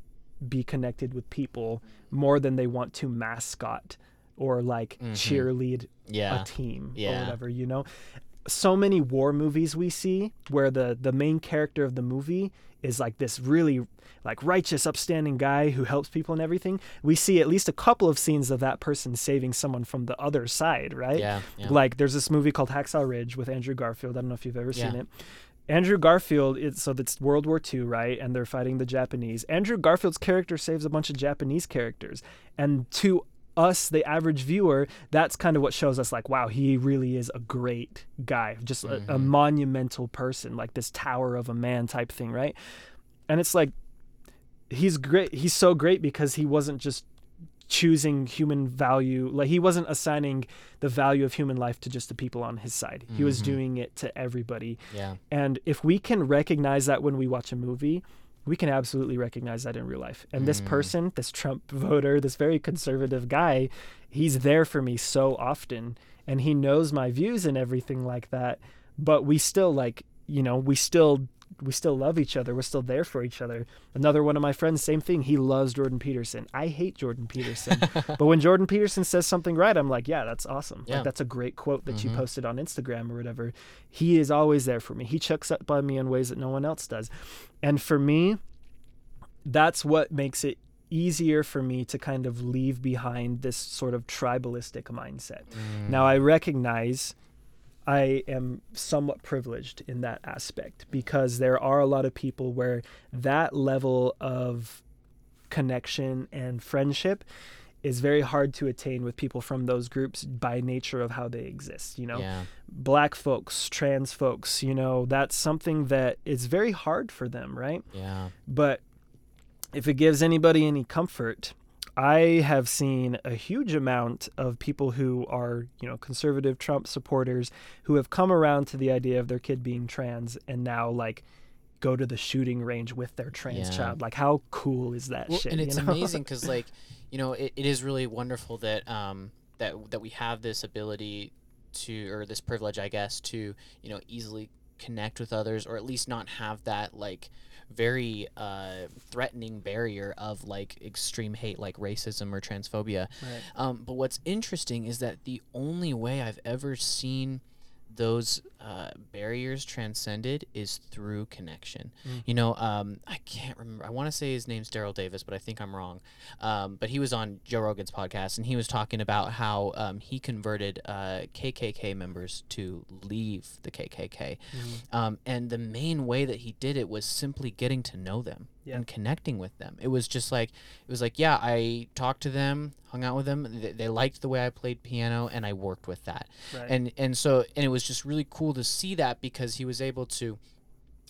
be connected with people more than they want to mascot or like Mhm. cheerlead yeah. a team or whatever you know so many war movies we see where the the main character of the movie is like this really like righteous upstanding guy who helps people and everything we see at least a couple of scenes of that person saving someone from the other side right? Yeah. yeah. like there's this movie called hacksaw ridge with andrew garfield. I don't know if you've ever seen it. Andrew garfield so that's world war ii right? And they're fighting the japanese. Andrew garfield's character saves a bunch of japanese characters. And to us the average viewer that's kind of what shows us like wow he really is a great guy just a, a Mhm. monumental person like this tower of a man type thing right and it's like he's great he's so great because he wasn't just choosing human value like he wasn't assigning the value of human life to just the people on his side he was Mhm. doing it to everybody yeah. and if we can recognize that when we watch a movie we can absolutely recognize that in real life and this Mm. person this trump (laughs) voter this very conservative guy he's there for me so often and he knows my views and everything like that but we still like you know we still we still love each other we're still there for each other. Another one of my friends same thing he loves jordan peterson. I hate jordan peterson. (laughs) But when jordan peterson says something right i'm like yeah that's awesome. Yeah. like that's a great quote that you Mhm. posted on instagram or whatever. He is always there for me. He checks up on me in ways that no one else does. And for me that's what makes it easier for me to kind of leave behind this sort of tribalistic mindset. Mm. now I recognize I am somewhat privileged in that aspect because there are a lot of people where that level of connection and friendship is very hard to attain with people from those groups by nature of how they exist, you know. Yeah. Black folks, trans folks, you know, that's something that is very hard for them, right? Yeah. But if it gives anybody any comfort, I have seen a huge amount of people who are, you know, conservative Trump supporters who have come around to the idea of their kid being trans and now like go to the shooting range with their trans Yeah. child. Like how cool is that Well, shit? and you it's know? amazing because (laughs) like you know it, it is really wonderful that um that that we have this ability to or this privilege i guess to you know easily connect with others or at least not have that like very uh, threatening barrier of like extreme hate like racism or transphobia Right. um, but what's interesting is that the only way I've ever seen those uh, barriers transcended is through connection. Mm. You know, um, I can't remember. I want to say his name's Daryl Davis, but I think I'm wrong. Um, but he was on Joe Rogan's podcast, and he was talking about how um, he converted uh, KKK members to leave the KKK. Mhm. Um, and the main way that he did it was simply getting to know them Yeah. and connecting with them. It was just like it was like, yeah, I talked to them, hung out with them. They, they liked the way I played piano, and I worked with that. Right. And and so and it was just really cool to see that because he was able to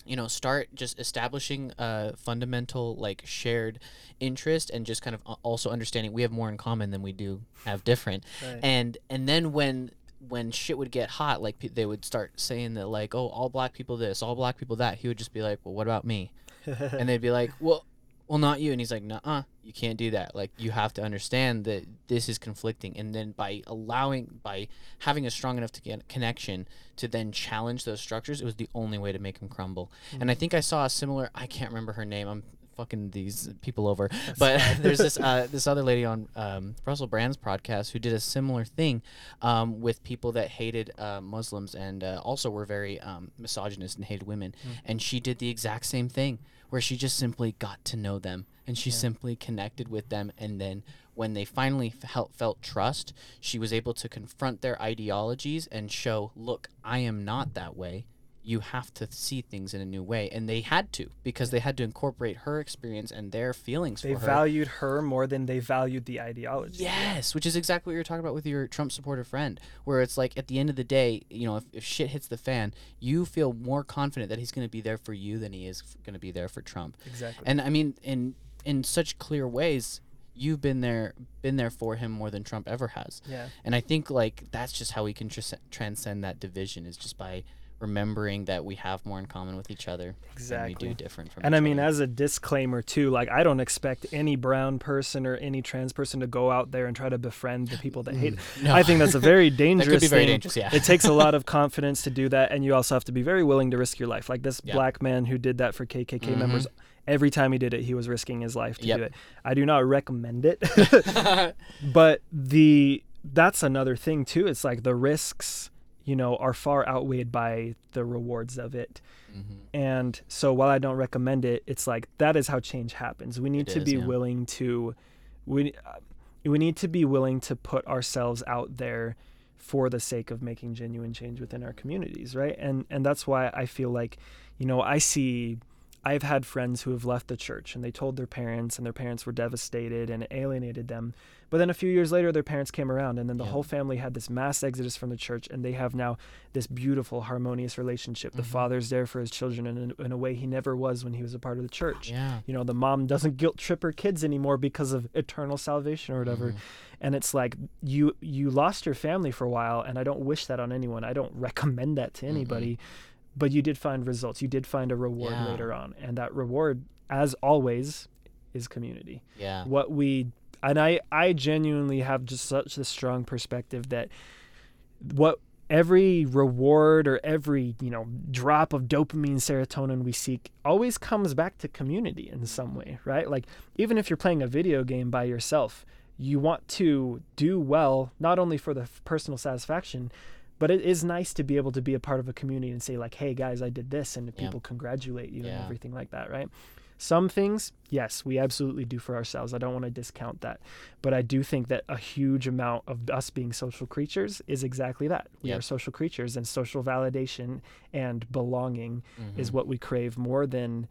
you know start just establishing a fundamental like shared interest and just kind of uh, also understanding we have more in common than we do have different Right. and and then when when shit would get hot like pe- they would start saying that like oh all black people this all black people that he would just be like well what about me (laughs) and they'd be like well well not you. And he's like nah you can't do that. Like you have to understand that this is conflicting. And then by allowing by having a strong enough to get connection to then challenge those structures it was the only way to make them crumble. Hmm. And i think i saw a similar i can't remember her name i'm fucking these people over (laughs) but (laughs) there's this (laughs) uh, this other lady on um, Russell Brand's podcast who did a similar thing um, with people that hated uh, Muslims and uh, also were very um, misogynist and hated women. And she did the exact same thing where she just simply got to know them and she simply connected with them. And then when they finally felt, felt trust, she was able to confront their ideologies and show, look, I am not that way. You have to see things in a new way. And they had to because they had to incorporate her experience and their feelings they for her. valued her more than they valued the ideology. Yes, which is exactly what you're talking about with your Trump supporter friend, where it's like at the end of the day, you know, if, if shit hits the fan, you feel more confident that he's going to be there for you than he is going to be there for Trump. Exactly. And I mean, in in such clear ways, you've been there, been there for him more than Trump ever has. yeah. And I think like that's just how we can tras- transcend that division is just by remembering that we have more in common with each other than Exactly. we do different from And I mean, other. as a disclaimer too, like I don't expect any brown person or any trans person to go out there and try to befriend the people that hate. (laughs) No. I think that's a very dangerous (laughs) that could be very thing. dangerous. Yeah. It takes a (laughs) lot of confidence to do that, and you also have to be very willing to risk your life. Like this Yeah. black man who did that for KKK Mhm. members. Every time he did it, he was risking his life to Yep. do it. I do not recommend it, but the that's another thing too. It's like the risks you know, are far outweighed by the rewards of it. Mm-hmm. And so while I don't recommend it, it's like that is how change happens. We need It to is, be yeah. willing to we uh, we need to be willing to put ourselves out there for the sake of making genuine change within our communities, right? And and that's why I feel like, you know, I see I've had friends who have left the church and they told their parents and their parents were devastated and alienated them. But then a few years later their parents came around and then the Yeah. whole family had this mass exodus from the church and they have now this beautiful harmonious relationship. The Mhm. father's there for his children in in a way he never was when he was a part of the church. Yeah. You know, the mom doesn't guilt trip her kids anymore because of eternal salvation or whatever. Mhm. And it's like you you lost your family for a while and I don't wish that on anyone. I don't (laughs) recommend that to anybody. But you did find results. You did find a reward Yeah. later on. And that reward as always is community Yeah. what we and I I genuinely have just such a strong perspective that what every reward or every you know drop of dopamine serotonin we seek always comes back to community in some way right like even if you're playing a video game by yourself you want to do well not only for the personal satisfaction but it is nice to be able to be a part of a community and say like hey guys i did this and Yeah. people congratulate you and everything like that right some things yes we absolutely do for ourselves i don't want to discount that but i do think that a huge amount of us being social creatures is exactly that we Yep. are social creatures and social validation and belonging is Mhm. what we crave more than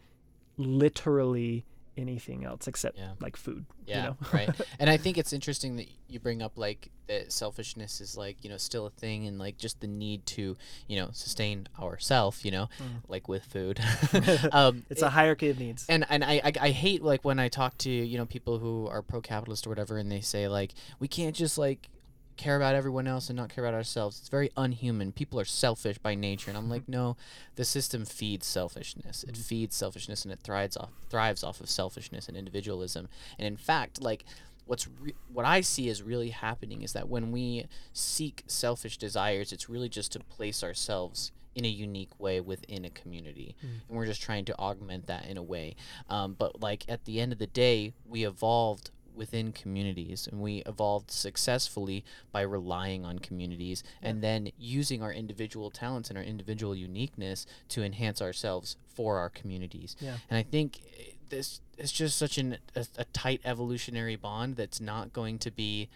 literally anything else except Yeah. like food Yeah, you know right. (laughs) And I think it's interesting that you bring up like that selfishness is like you know still a thing, and like just the need to you know sustain ourself, you know, Mm. like with food. (laughs) (laughs) um, it's a hierarchy of needs and and I, I I hate like when I talk to you know people who are pro capitalist or whatever, and they say like we can't just like care about everyone else and not care about ourselves. It's very unhuman. People are selfish by nature, and I'm like, mm-hmm. no, the system feeds selfishness. It mm-hmm. feeds selfishness, and it thrives off thrives off of selfishness and individualism. And in fact, like what's re- what I see is really happening is that when we seek selfish desires, it's really just to place ourselves in a unique way within a community, mm. and we're just trying to augment that in a way. Um, but like at the end of the day, we evolved within communities and we evolved successfully by relying on communities and then using our individual talents and our individual uniqueness to enhance ourselves for our communities Yeah. and i think eh, this is just such an, a, a tight evolutionary bond that's not going to be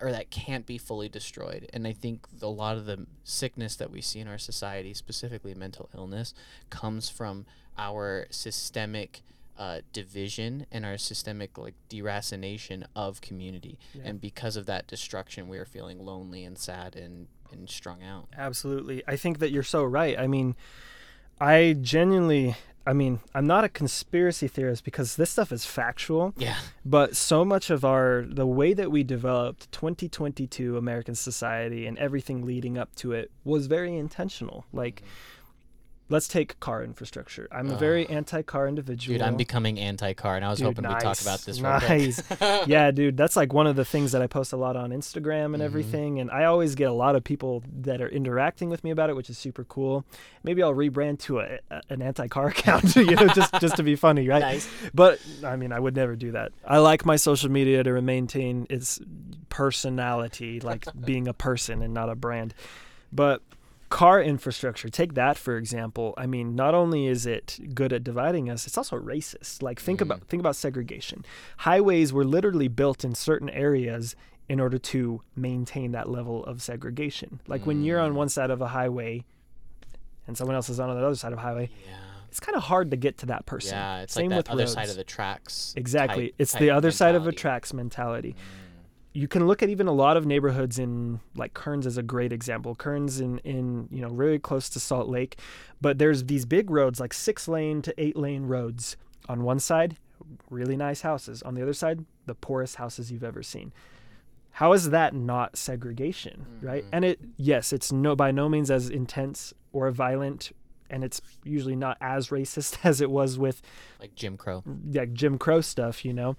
or that can't be fully destroyed. And I think a lot of the sickness that we see in our society, specifically mental illness, comes from our systemic uh, division and our systemic like deracination of community. Yeah. And because of that destruction, we are feeling lonely and sad and, and strung out. Absolutely. I think that you're so right. I mean, I genuinely, I mean, I'm not a conspiracy theorist because this stuff is factual, Yeah. but so much of our, the way that we developed 2022 American society and everything leading up to it was very intentional. Like, let's take car infrastructure. I'm a very anti car individual. Dude, I'm becoming anti-car, and I was Dude, hoping we'd talk about this nice. (laughs) yeah, dude, that's like one of the things that I post a lot on Instagram and Mhm. everything, and I always get a lot of people that are interacting with me about it, which is super cool. Maybe I'll rebrand to a, a- an anti-car (laughs) account, (laughs) you know, just just to be funny, right? Nice. But I mean, I would never do that. I like my social media to maintain its personality, like being a person and not a brand. But car infrastructure, take that for example. I mean, not only is it good at dividing us, it's also racist. Like think Mhm. about think about segregation. Highways were literally built in certain areas in order to maintain that level of segregation. Like when you're on Mm. one side of a highway and someone else is on the other side of a highway, Yeah. it's kind of hard to get to that person. Yeah, it's Same like with that other side of the tracks. Exactly. type- it's type the other side of a mentality. tracks mentality. Mm. You can look at even a lot of neighborhoods in like Kearns is a great example. Kearns in in you know really close to Salt Lake, but there's these big roads like 6 lane to 8 lane roads on one side, really nice houses. On the other side, the poorest houses you've ever seen. How is that not segregation, right? Mhm. And it yes, it's no by no means as intense or violent and it's usually not as racist (laughs) as it was with Like Jim Crow. like Jim Crow stuff, you know.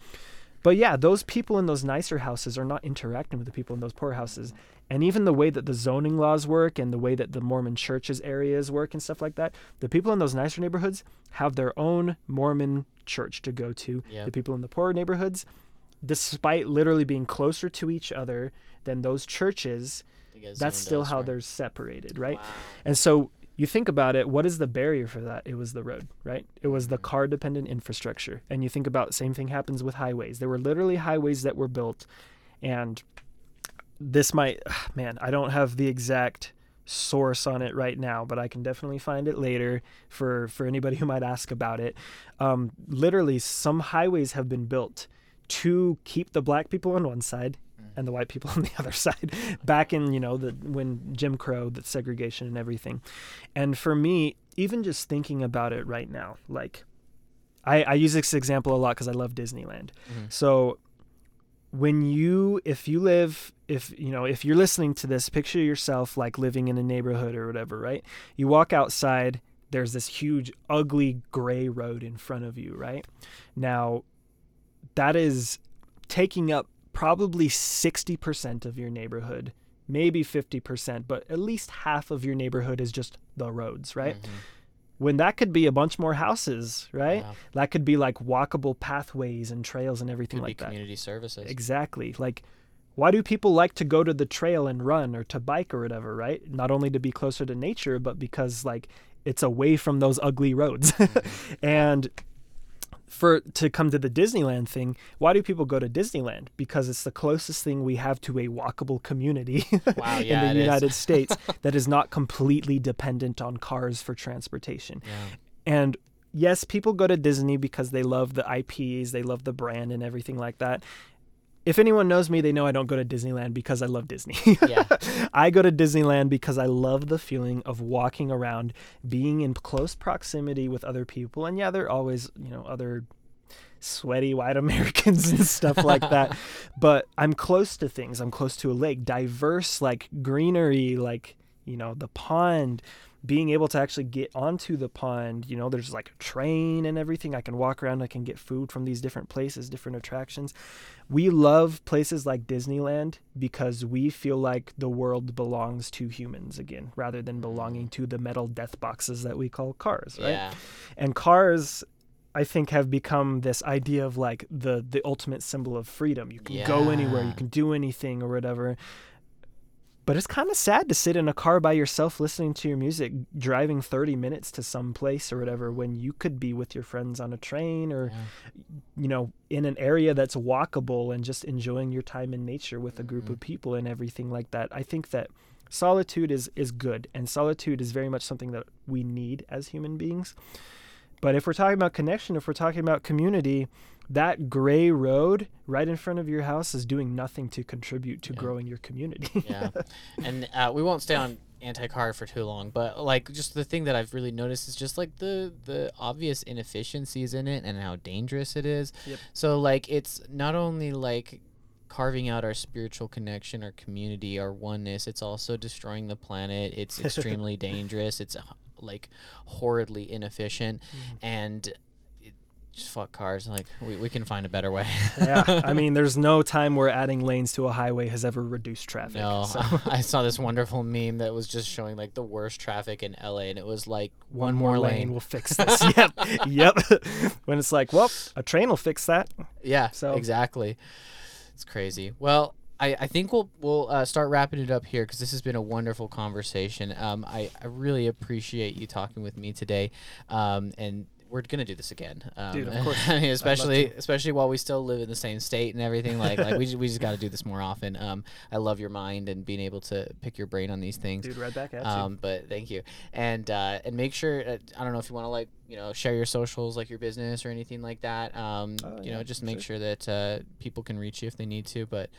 But yeah, those people in those nicer houses are not interacting with the people in those poor houses. And even the way that the zoning laws work and the way that the Mormon churches areas work and stuff like that, the people in those nicer neighborhoods have their own Mormon church to go to. Yeah. The people in the poorer neighborhoods, despite literally being closer to each other than those churches, That's still how they're separated, right? Wow. And so you think about it, what is the barrier for that? It was the road, right? It was the car dependent infrastructure. And you think about same thing happens with highways. There were literally highways that were built and this might (sighs) man, I don't have the exact source on it right now, but I can definitely find it later for for anybody (laughs) who might ask about it. Um, literally some highways have been built to keep the black people on one side and the white people (laughs) on the other side back in you know the when jim crow the segregation and everything. And for me even just thinking about it right now like i, I use this example a lot because i love disneyland. Mhm. so when you if you live if you know if you're listening to this picture yourself like living in a neighborhood or whatever right? You walk outside there's this huge ugly gray road in front of you right? Now that is taking up probably 60% of your neighborhood maybe 50% but at least half of your neighborhood is just the roads right Mhm. when that could be a bunch more houses right Yeah. that could be like walkable pathways and trails and everything Could like be that community services. Exactly. Like, why do people like to go to the trail and run or to bike or whatever, right? Not only to be closer to nature, but because, like, it's away from those ugly roads. (laughs) and for to come to the Disneyland thing, why do people go to Disneyland? Because it's the closest thing we have to a walkable community (laughs) Wow, in yeah, it the. United (laughs) States that is not completely dependent on cars for transportation. Yeah. And yes, people go to Disney because they love the IPs, they love the brand and everything like that. If anyone knows me, they know I don't go to Disneyland because I love Disney. Yeah. (laughs) I go to Disneyland because I love the feeling of walking around, being in close proximity with other people. And yeah, there are always, you know, other sweaty white (laughs) Americans and stuff like that. (laughs) But I'm close to things. I'm close to a lake, diverse, like greenery, like, you know, the pond, being able to actually get onto the pond. You know, there's like a train and everything. I can walk around, I can get food from these different places, different attractions. We love places like Disneyland because we feel like the world belongs to humans again, rather than mm. belonging to the metal death boxes that we call cars, right? Yeah. and cars i think have become this idea of like the the ultimate symbol of freedom you can go anywhere you can do anything or whatever but it's kind of sad to sit in a car by yourself listening to your music driving 30 minutes to some place or whatever when you could be with your friends on a train or Yeah. you know in an area that's walkable and just enjoying your time in nature with a group Mhm. of people and everything like that i think that solitude is is good and solitude is very much something that we need as human beings but if we're talking about connection if we're talking about community that gray road right in front of your house is doing nothing to contribute to Yeah. growing your community (laughs) yeah and uh, we won't stay on anti-car for too long but like just the thing that i've really noticed is just like the the obvious inefficiencies in it and how dangerous it is Yep. so like it's not only like carving out our spiritual connection our community our oneness it's also destroying the planet it's (laughs) extremely dangerous it's like horridly inefficient Mm-hmm. and just fuck cars like we, we can find a better way yeah i (laughs) mean there's no time where adding lanes to a highway has ever reduced traffic No, so. (laughs) I saw this wonderful meme that was just showing like the worst traffic in LA, and it was like one more lane will fix (laughs) this. yep, yep. when it's like, well, a train will fix that. Yeah, So- exactly. It's crazy. Well, I, I think we'll we'll uh, start wrapping it up here because this has been a wonderful conversation. Um, I, I really appreciate you talking with me today, um, and we're gonna do this again. Um, Dude, of course. (laughs) I mean, especially especially while we still live in the same state and everything. Like like we just, we just got to do this more often. Um, I love your mind and being able to pick your brain on these things. Dude, right back at you. Um, but thank you, and uh, and make sure uh, I don't know if you want to like you know share your socials like your business or anything like that. Um, Oh, you yeah, know, just make sure that uh, people can reach you if they need to. But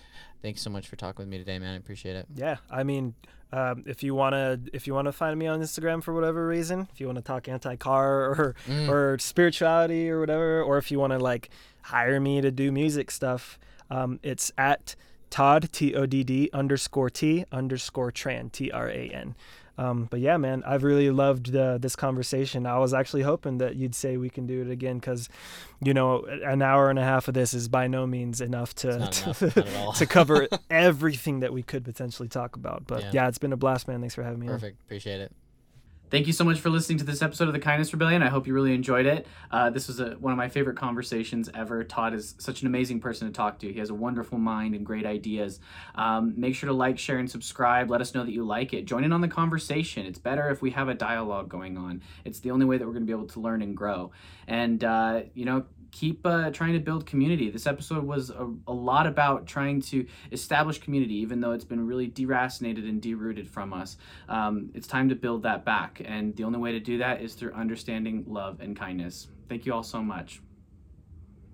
thanks so much for talking with me today, man. I appreciate it. Yeah, I mean, um, if you wanna if you wanna find me on Instagram for whatever reason, if you wanna talk anti-car (laughs) or Mm. or spirituality or whatever, or if you wanna like hire me to do music stuff, um, it's at Todd T O D D underscore T underscore Tran T R A N. Um, but yeah, man, I've really loved uh, this conversation. I was actually hoping that you'd say we can do it again because, you know, an hour and a half of this is by no means enough to to, enough, not at all. (laughs) to cover (laughs) everything that we could potentially talk about. But Yeah. yeah. it's been a blast, man. Thanks for having me. on. Perfect. Appreciate it. Thank you so much for listening to this episode of the Kindness Rebellion. I hope you really enjoyed it. Uh, this was a, one of my favorite conversations ever. Todd is such an amazing person to talk to. He has a wonderful mind and great ideas. Um, make sure to like, share, and subscribe. Let us know that you like it. Join in on the conversation. It's better if we have a dialogue going on. It's the only way that we're going to be able to learn and grow. And, uh, you know, keep uh, trying to build community. This episode was a, a, lot about trying to establish community, even though it's been really deracinated and derooted from us. Um, it's time to build that back. And the only way to do that is through understanding, love, and kindness. Thank you all so much.